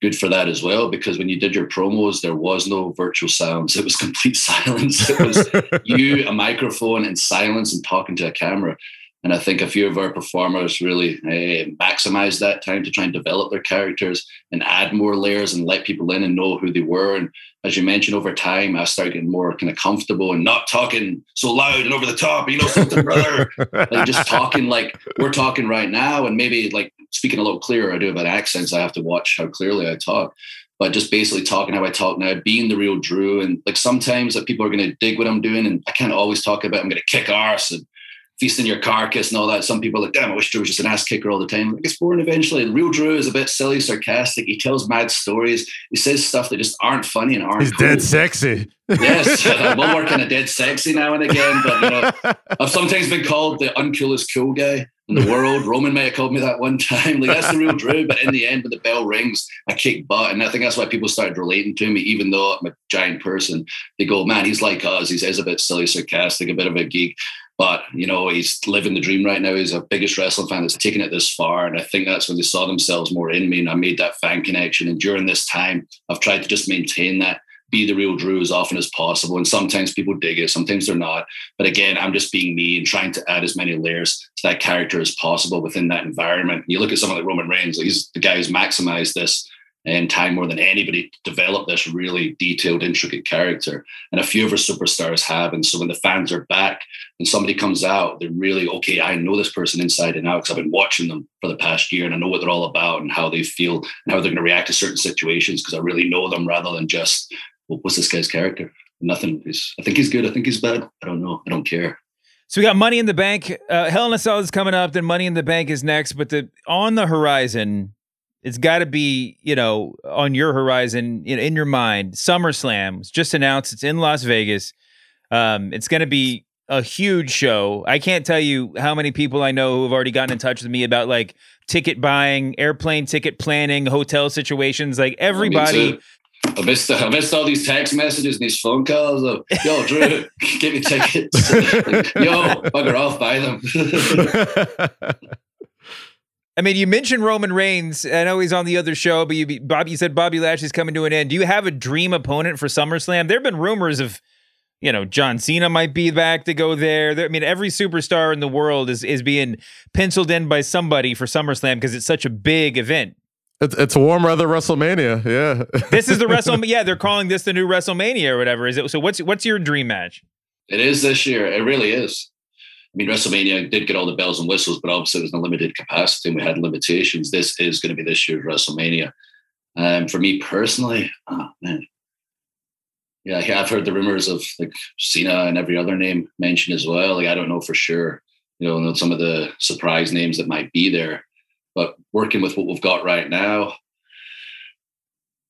good for that as well because when you did your promos there was no virtual sounds it was complete silence it was you a microphone and silence and talking to a camera and I think a few of our performers really uh, maximized that time to try and develop their characters and add more layers and let people in and know who they were. And as you mentioned, over time, I started getting more kind of comfortable and not talking so loud and over the top. You know something, brother? like just talking like we're talking right now, and maybe like speaking a little clearer. I do about accents. I have to watch how clearly I talk but just basically talking how I talk now, being the real Drew. And like sometimes that people are going to dig what I'm doing, and I can't always talk about I'm going to kick arse and feasting your carcass and all that. Some people are like, damn, I wish Drew was just an ass kicker all the time. Like, it's boring eventually. The real Drew is a bit silly, sarcastic. He tells mad stories. He says stuff that just aren't funny and aren't He's cool. dead sexy. yes, I will work kind of dead sexy now and again. But you know, I've sometimes been called the uncoolest cool guy in the world. Roman may have called me that one time. Like that's the real Drew. But in the end, when the bell rings, I kick butt, and I think that's why people started relating to me. Even though I'm a giant person, they go, "Man, he's like us. He's, he's a bit silly, sarcastic, a bit of a geek." But you know, he's living the dream right now. He's a biggest wrestling fan that's taken it this far, and I think that's when they saw themselves more in me. And I made that fan connection. And during this time, I've tried to just maintain that, be the real Drew as often as possible. And sometimes people dig it, sometimes they're not. But again, I'm just being me and trying to add as many layers to that character as possible within that environment. You look at someone like Roman Reigns; he's the guy who's maximized this and time more than anybody to develop this really detailed, intricate character. And a few of our superstars have. And so when the fans are back and somebody comes out, they're really, okay, I know this person inside and out because I've been watching them for the past year and I know what they're all about and how they feel and how they're going to react to certain situations because I really know them rather than just, well, what's this guy's character? Nothing. He's, I think he's good. I think he's bad. I don't know. I don't care. So we got Money in the Bank. Uh, Hell in a Cell is coming up. Then Money in the Bank is next. But the on the horizon, it's got to be you know on your horizon in, in your mind summerslam was just announced it's in las vegas um, it's going to be a huge show i can't tell you how many people i know who have already gotten in touch with me about like ticket buying airplane ticket planning hotel situations like everybody I missed, I missed all these text messages and these phone calls of, yo, Drew, give me tickets. like, yo, bugger off, buy them. I mean, you mentioned Roman Reigns. I know he's on the other show, but you, Bobby, you said Bobby Lashley's coming to an end. Do you have a dream opponent for SummerSlam? There have been rumors of, you know, John Cena might be back to go there. there I mean, every superstar in the world is is being penciled in by somebody for SummerSlam because it's such a big event. It's, it's warm weather WrestleMania. Yeah. this is the WrestleMania. Yeah, they're calling this the new WrestleMania or whatever. Is it? So what's what's your dream match? It is this year. It really is. Mean, WrestleMania did get all the bells and whistles, but obviously it was in a limited capacity and we had limitations. This is going to be this year's WrestleMania. Um, for me personally, oh man, yeah, I've heard the rumors of like Cena and every other name mentioned as well. Like I don't know for sure, you know, some of the surprise names that might be there. But working with what we've got right now,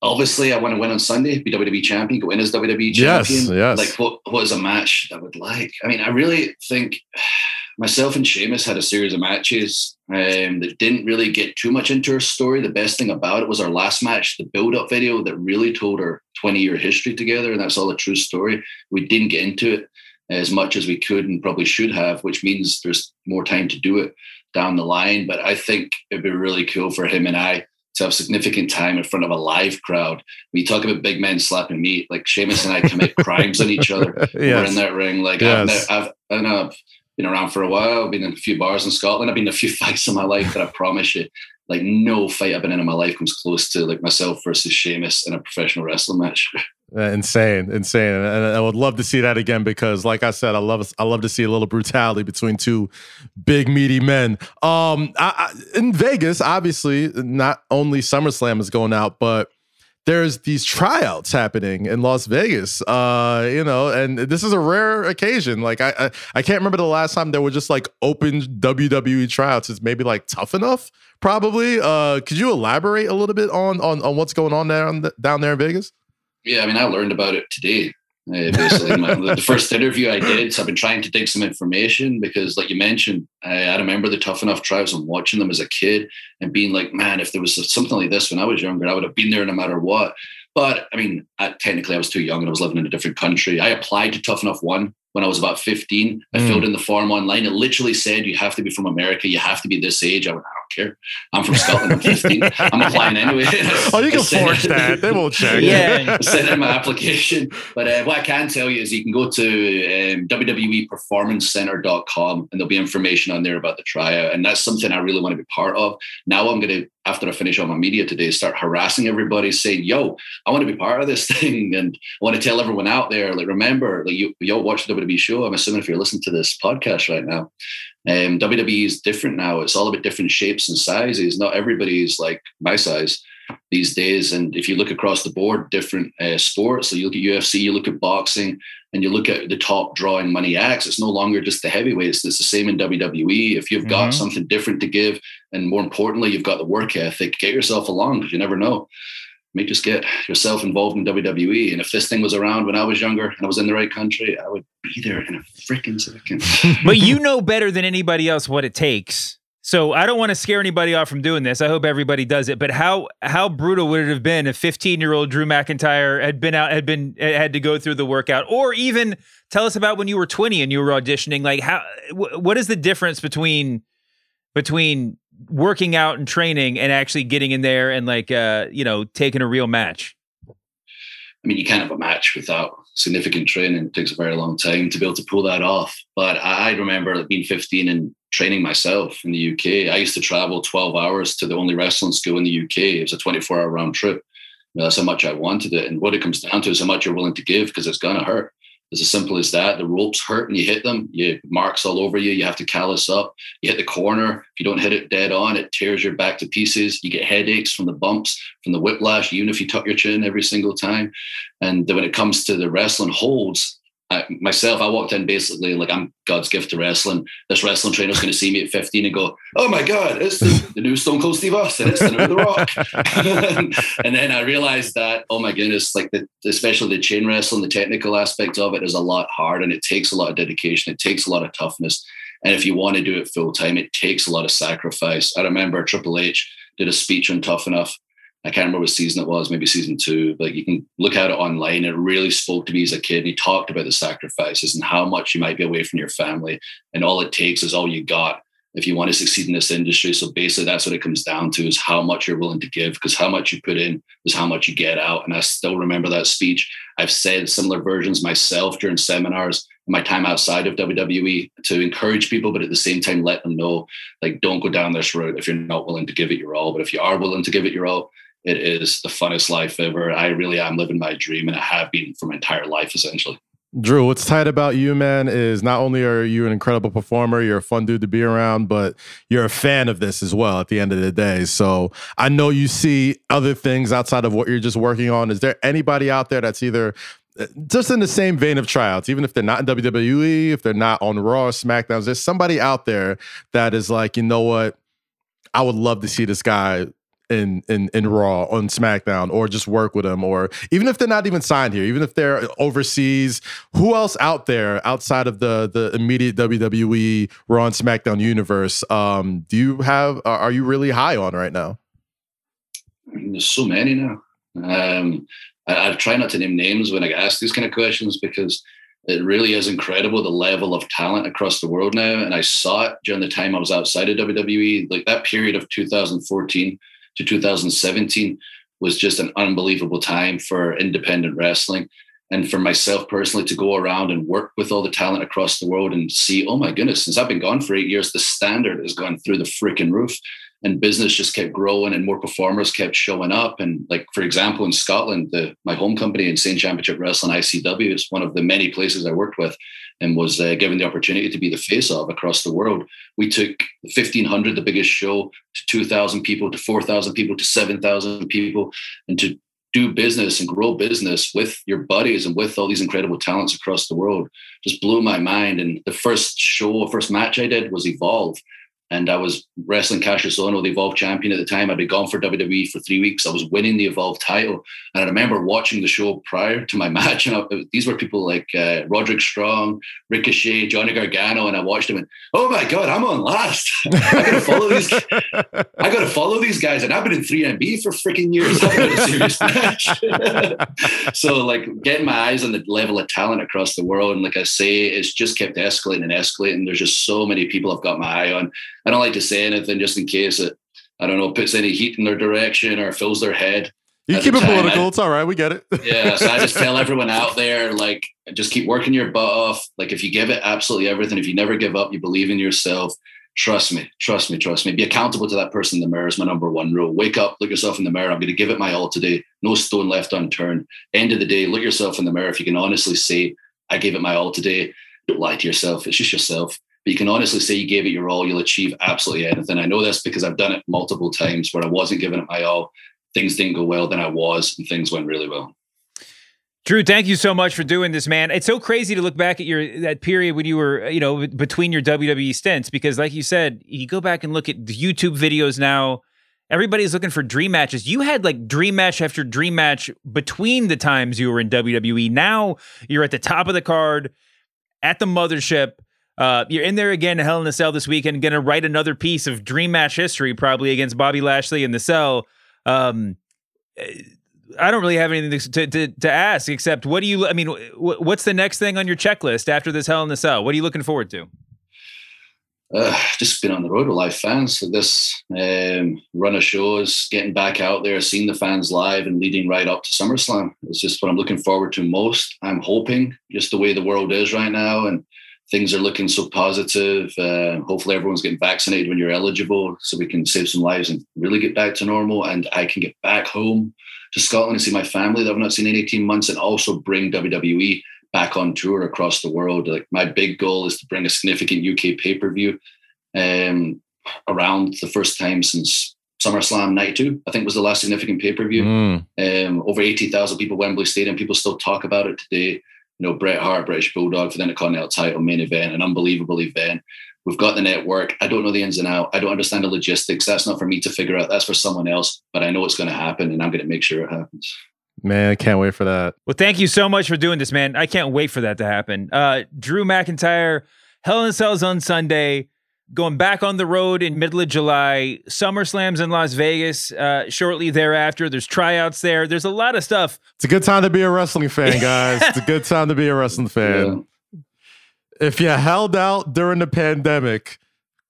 obviously I want to win on Sunday, be WWE champion, go in as WWE champion. Yes, yes. Like what what is a match that I would like? I mean, I really think myself and Sheamus had a series of matches um, that didn't really get too much into our story. The best thing about it was our last match, the build-up video that really told our 20-year history together, and that's all a true story. We didn't get into it as much as we could and probably should have, which means there's more time to do it down the line. But I think it'd be really cool for him and I to have significant time in front of a live crowd. When you talk about big men slapping meat, like Sheamus and I commit crimes on each other. Yes. We're in that ring. Like Yes. I've, I've, I know I've been around for a while. I've been in a few bars in Scotland. I've been in a few fights in my life, but I promise you, like no fight I've been in in my life comes close to like myself versus Sheamus in a professional wrestling match. Uh, insane, insane, and I would love to see that again because, like I said, I love I love to see a little brutality between two big meaty men. Um, I, I, in Vegas, obviously, not only SummerSlam is going out, but there's these tryouts happening in Las Vegas. Uh, you know, and this is a rare occasion. Like I, I, I can't remember the last time there were just like open WWE tryouts. It's maybe like tough enough, probably. Uh, could you elaborate a little bit on on on what's going on there on the, down there in Vegas? Yeah, I mean, I learned about it today. Uh, basically, my, the first interview I did, so I've been trying to dig some information because, like you mentioned, I, I remember the tough enough tribes and watching them as a kid and being like, man, if there was something like this when I was younger, I would have been there no matter what. But I mean, I, technically, I was too young and I was living in a different country. I applied to Tough Enough One when I was about 15. I Mm. filled in the form online. It literally said, you have to be from America. You have to be this age. I went, I care. I'm from Scotland. I'm 15. I'm applying anyway. Oh, you can Just send forge it- that. They won't check. yeah, send in my application. But uh, what I can tell you is you can go to um, www.performancecenter.com and there'll be information on there about the tryout. And that's something I really want to be part of. Now I'm going to, after I finish all my media today, start harassing everybody saying, yo, I want to be part of this thing. And I want to tell everyone out there, like, remember, like you, you all watch the WWE show. I'm assuming if you're listening to this podcast right now, um, WWE is different now. It's all about different shapes and sizes. Not everybody's like my size these days. And if you look across the board, different uh, sports, so you look at UFC, you look at boxing, and you look at the top drawing money acts, it's no longer just the heavyweights. It's the same in WWE. If you've got Mhm. something different to give, and more importantly, you've got the work ethic, get yourself along because you never know. Just get yourself involved in WWE. And if this thing was around when I was younger and I was in the right country, I would be there in a freaking second. but you know better than anybody else what it takes. So I don't want to scare anybody off from doing this. I hope everybody does it. But how how brutal would it have been if 15 year old Drew McIntyre had been out had been had to go through the workout, or even tell us about when you were 20 and you were auditioning? Like how wh- what is the difference between between working out and training and actually getting in there and like uh you know taking a real match? I mean, you can't have a match without significant training. It takes a very long time to be able to pull that off. But I remember being 15 and training myself in the UK. I used to travel 12 hours to the only wrestling school in the UK. It was a 24 hour round trip. You know, that's how much I wanted it. And what it comes down to is how much you're willing to give because it's going to hurt. It's as simple as that. The ropes hurt and you hit them, you marks all over you. You have to callus up. You hit the corner. If you don't hit it dead on, it tears your back to pieces. You get headaches from the bumps, from the whiplash, even if you tuck your chin every single time. And then when it comes to the wrestling holds, I, myself, I walked in basically like I'm God's gift to wrestling. This wrestling trainer's going to see me at 15 and go, "Oh my God, it's the, the new Stone Cold Steve Austin. It's the new The Rock." and then I realized that, oh my goodness, like the, especially the chain wrestling, the technical aspect of it is a lot hard, and it takes a lot of dedication. It takes a lot of toughness, and if you want to do it full time, it takes a lot of sacrifice. I remember Triple H did a speech on Tough Enough. I can't remember what season it was, maybe season two, but you can look at it online. It really spoke to me as a kid. And He talked about the sacrifices and how much you might be away from your family. And all it takes is all you got if you want to succeed in this industry. So basically that's what it comes down to is how much you're willing to give because how much you put in is how much you get out. And I still remember that speech. I've said similar versions myself during seminars my time outside of WWE to encourage people, but at the same time, let them know, like, don't go down this road if you're not willing to give it your all. But if you are willing to give it your all, it is the funnest life ever. I really am living my dream, and I have been for my entire life, essentially. Drew, what's tight about you, man, is not only are you an incredible performer, you're a fun dude to be around, but you're a fan of this as well at the end of the day. So I know you see other things outside of what you're just working on. Is there anybody out there that's either uh, just in the same vein of tryouts, even if they're not in WWE, if they're not on Raw or SmackDowns, there's somebody out there that is like, you know what? I would love to see this guy in in in Raw on SmackDown or just work with them or even if they're not even signed here, even if they're overseas, who else out there outside of the the immediate WWE Raw and SmackDown universe um do you have are you really high on right now? There's so many now. Um I, I try not to name names when I get asked these kind of questions because it really is incredible the level of talent across the world now. And I saw it during the time I was outside of WWE, like that period of 2014 to 2017 was just an unbelievable time for independent wrestling. And for myself personally to go around and work with all the talent across the world and see, oh my goodness, since I've been gone for eight years, the standard has gone through the freaking roof and business just kept growing and more performers kept showing up. And like, for example, in Scotland, the, my home company, Insane Championship Wrestling ICW, is one of the many places I worked with and was uh, given the opportunity to be the face of across the world. We took 1,500, the biggest show, to 2,000 people, to 4,000 people, to 7,000 people, and to do business and grow business with your buddies and with all these incredible talents across the world just blew my mind. And the first show, first match I did was Evolve and I was wrestling Kassius Ohno, the Evolve champion at the time. I'd been gone for WWE for three weeks. I was winning the Evolve title, and I remember watching the show prior to my match. And I, these were people like uh, Roderick Strong, Ricochet, Johnny Gargano, and I watched them. And oh my god, I'm on last. I gotta follow these. I gotta follow these guys, and I've been in 3MB for freaking years. serious match. so like getting my eyes on the level of talent across the world, and like I say, it's just kept escalating and escalating. There's just so many people I've got my eye on I don't like to say anything just in case it, I don't know, puts any heat in their direction or fills their head. You keep it political. I, it's all right. We get it. yeah. So I just tell everyone out there, like, just keep working your butt off. Like, if you give it absolutely everything, if you never give up, you believe in yourself. Trust me, trust me, trust me. Be accountable to that person in the mirror is my number one rule. Wake up, look yourself in the mirror. I'm going to give it my all today. No stone left unturned. End of the day, look yourself in the mirror. If you can honestly say, I gave it my all today, don't lie to yourself. It's just yourself but you can honestly say you gave it your all, you'll achieve absolutely anything. I know this because I've done it multiple times where I wasn't giving it my all. Things didn't go well, then I was, and things went really well. Drew, thank you so much for doing this, man. It's so crazy to look back at your that period when you were, you know, between your WWE stints because, like you said, you go back and look at the YouTube videos now. Everybody's looking for dream matches. You had like dream match after dream match between the times you were in WWE. Now you're at the top of the card at the mothership uh, you're in there again, Hell in a Cell this weekend, going to write another piece of dream match history, probably against Bobby Lashley in the cell. Um, I don't really have anything to, to, to ask except what do you, I mean, what's the next thing on your checklist after this Hell in the Cell? What are you looking forward to? Uh, just been on the road with live fans. So this um, run of shows, getting back out there, seeing the fans live, and leading right up to SummerSlam. It's just what I'm looking forward to most. I'm hoping, just the way the world is right now, and things are looking so positive. Uh, hopefully, everyone's getting vaccinated when you're eligible, so we can save some lives and really get back to normal. And I can get back home to Scotland and see my family that I've not seen in 18 months, and also bring WWE back on tour across the world. Like my big goal is to bring a significant UK pay per view um, around the first time since SummerSlam '92. I think was the last significant pay per view. Mm. Um, over 80,000 people Wembley Stadium. People still talk about it today you know, Bret Hart, British Bulldog for the Intercontinental title main event, an unbelievable event. We've got the network. I don't know the ins and out. I don't understand the logistics. That's not for me to figure out. That's for someone else. But I know it's going to happen, and I'm going to make sure it happens. Man, I can't wait for that. Well, thank you so much for doing this, man. I can't wait for that to happen. Uh, Drew McIntyre, Hell in the Cells on Sunday going back on the road in middle of July. SummerSlam's in Las Vegas uh, shortly thereafter. There's tryouts there. There's a lot of stuff. It's a good time to be a wrestling fan, guys. it's a good time to be a wrestling fan. Yeah. If you held out during the pandemic,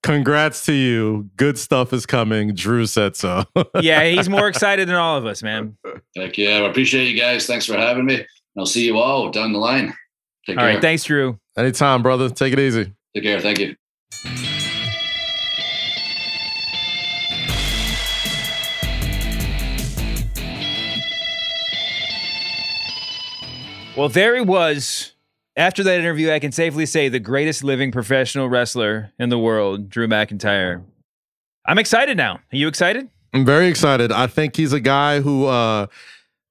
congrats to you. Good stuff is coming. Drew said so. yeah, he's more excited than all of us, man. Heck yeah. I appreciate you guys. Thanks for having me. I'll see you all down the line. Take all care. All right. Thanks, Drew. Anytime, brother. Take it easy. Take care. Thank you. Well, there he was After that interview, I can safely say the greatest living professional wrestler in the world, Drew McIntyre. I'm excited now. Are you excited? I'm very excited. I think he's a guy who, uh,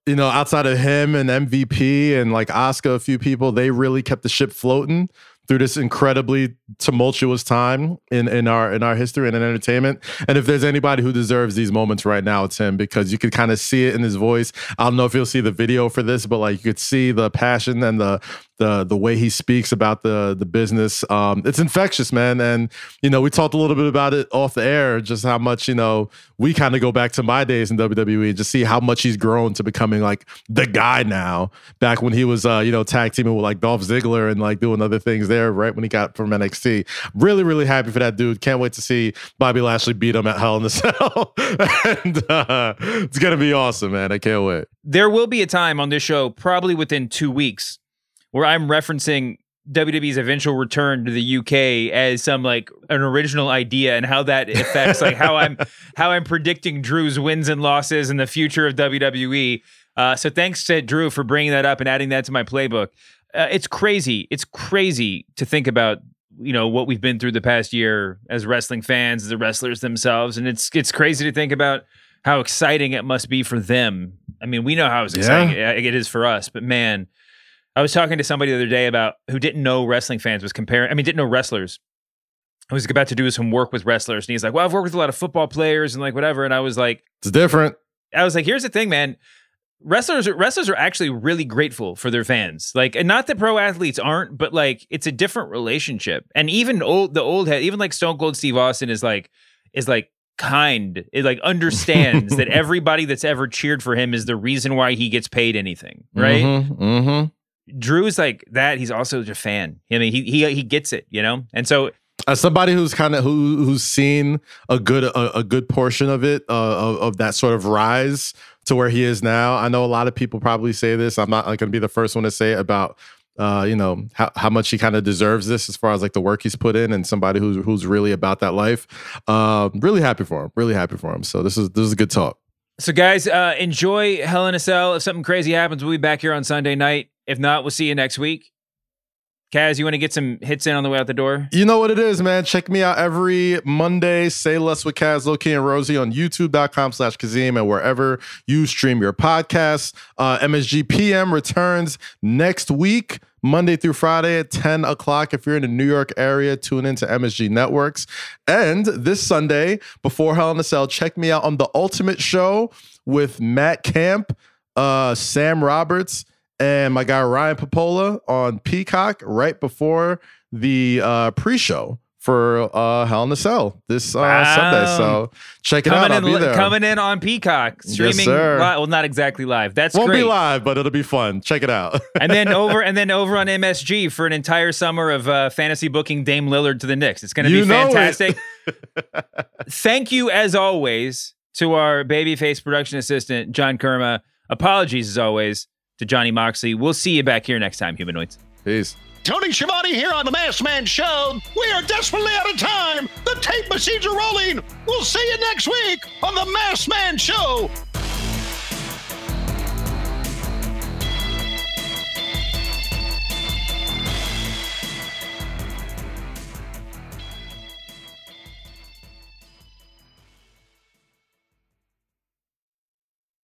you know, outside of him and MVP and like Oscar, a few people, they really kept the ship floating through this incredibly tumultuous time in, in our in our history and in entertainment. And if there's anybody who deserves these moments right now, it's him because you could kind of see it in his voice. I don't know if you'll see the video for this, but like you could see the passion and the the the way he speaks about the the business. Um, it's infectious, man. And you know, we talked a little bit about it off the air, just how much you know we kind of go back to my days in WWE and just see how much he's grown to becoming like the guy now. Back when he was uh, you know tag teaming with like Dolph Ziggler and like doing other things there, right when he got from NXT. Really, really happy for that dude. Can't wait to see Bobby Lashley beat him at Hell in the Cell, and uh, it's gonna be awesome, man. I can't wait. There will be a time on this show, probably within two weeks, where I'm referencing WWE's eventual return to the UK as some like an original idea and how that affects like how I'm how I'm predicting Drew's wins and losses and the future of WWE. Uh, so thanks to Drew for bringing that up and adding that to my playbook. Uh, it's crazy. It's crazy to think about you know what we've been through the past year as wrestling fans, as the wrestlers themselves, and it's it's crazy to think about how exciting it must be for them. I mean, we know how exciting Yeah. it it is for us, but man, I was talking to somebody the other day about who didn't know wrestling fans was comparing. I mean, didn't know wrestlers. I was about to do some work with wrestlers, and he's like, "Well, I've worked with a lot of football players and like whatever." And I was like, It's different. I was like, here's the thing, man. Wrestlers, wrestlers are actually really grateful for their fans. Like, and not that pro athletes aren't, but like, it's a different relationship. And even old, the old head, even like Stone Cold Steve Austin is like, is like kind. It like understands that everybody that's ever cheered for him is the reason why he gets paid anything, right? Mm-hmm, mm-hmm. Drew's like that. He's also a fan. I mean, he he he gets it, you know. And so as somebody who's kind of who who's seen a good a, a good portion of it uh, of, of that sort of rise to where he is now i know a lot of people probably say this i'm not going to be the first one to say it about uh, you know how, how much he kind of deserves this as far as like the work he's put in and somebody who's who's really about that life uh, really happy for him really happy for him so this is this is a good talk So, guys, uh, enjoy Hell in a Cell. If something crazy happens, we'll be back here on Sunday night. If not, we'll see you next week. Kaz, you want to get some hits in on the way out the door? You know what it is, man. Check me out every Monday. Say less with Kaz, Loki, and Rosie on youtube.com slash Kazeem and wherever you stream your podcasts. Uh, MSG PM returns next week, Monday through Friday at 10 o'clock. If you're in the New York area, tune into MSG Networks. And this Sunday, before Hell in a Cell, check me out on The Ultimate Show with Matt Camp, uh, Sam Roberts, and my guy Ryan Pappolla on Peacock right before the uh, pre-show for uh, Hell in a Cell this uh, Wow. Sunday. So check it out. Coming I'll in, be there. coming in on Peacock, Yes, streaming. sir. li- well, not exactly live. That's Won't great. be live, but it'll be fun. Check it out. and then over and then over on MSG for an entire summer of uh, fantasy booking Dame Lillard to the Knicks. It's going to be fantastic. Thank you as always to our babyface production assistant John Kermah. Apologies as always to Johnny Moxley. We'll see you back here next time, humanoids. Peace. Tony Schiavone here on The Masked Man Show. We are desperately out of time. The tape machines are rolling. We'll see you next week on The Masked Man Show.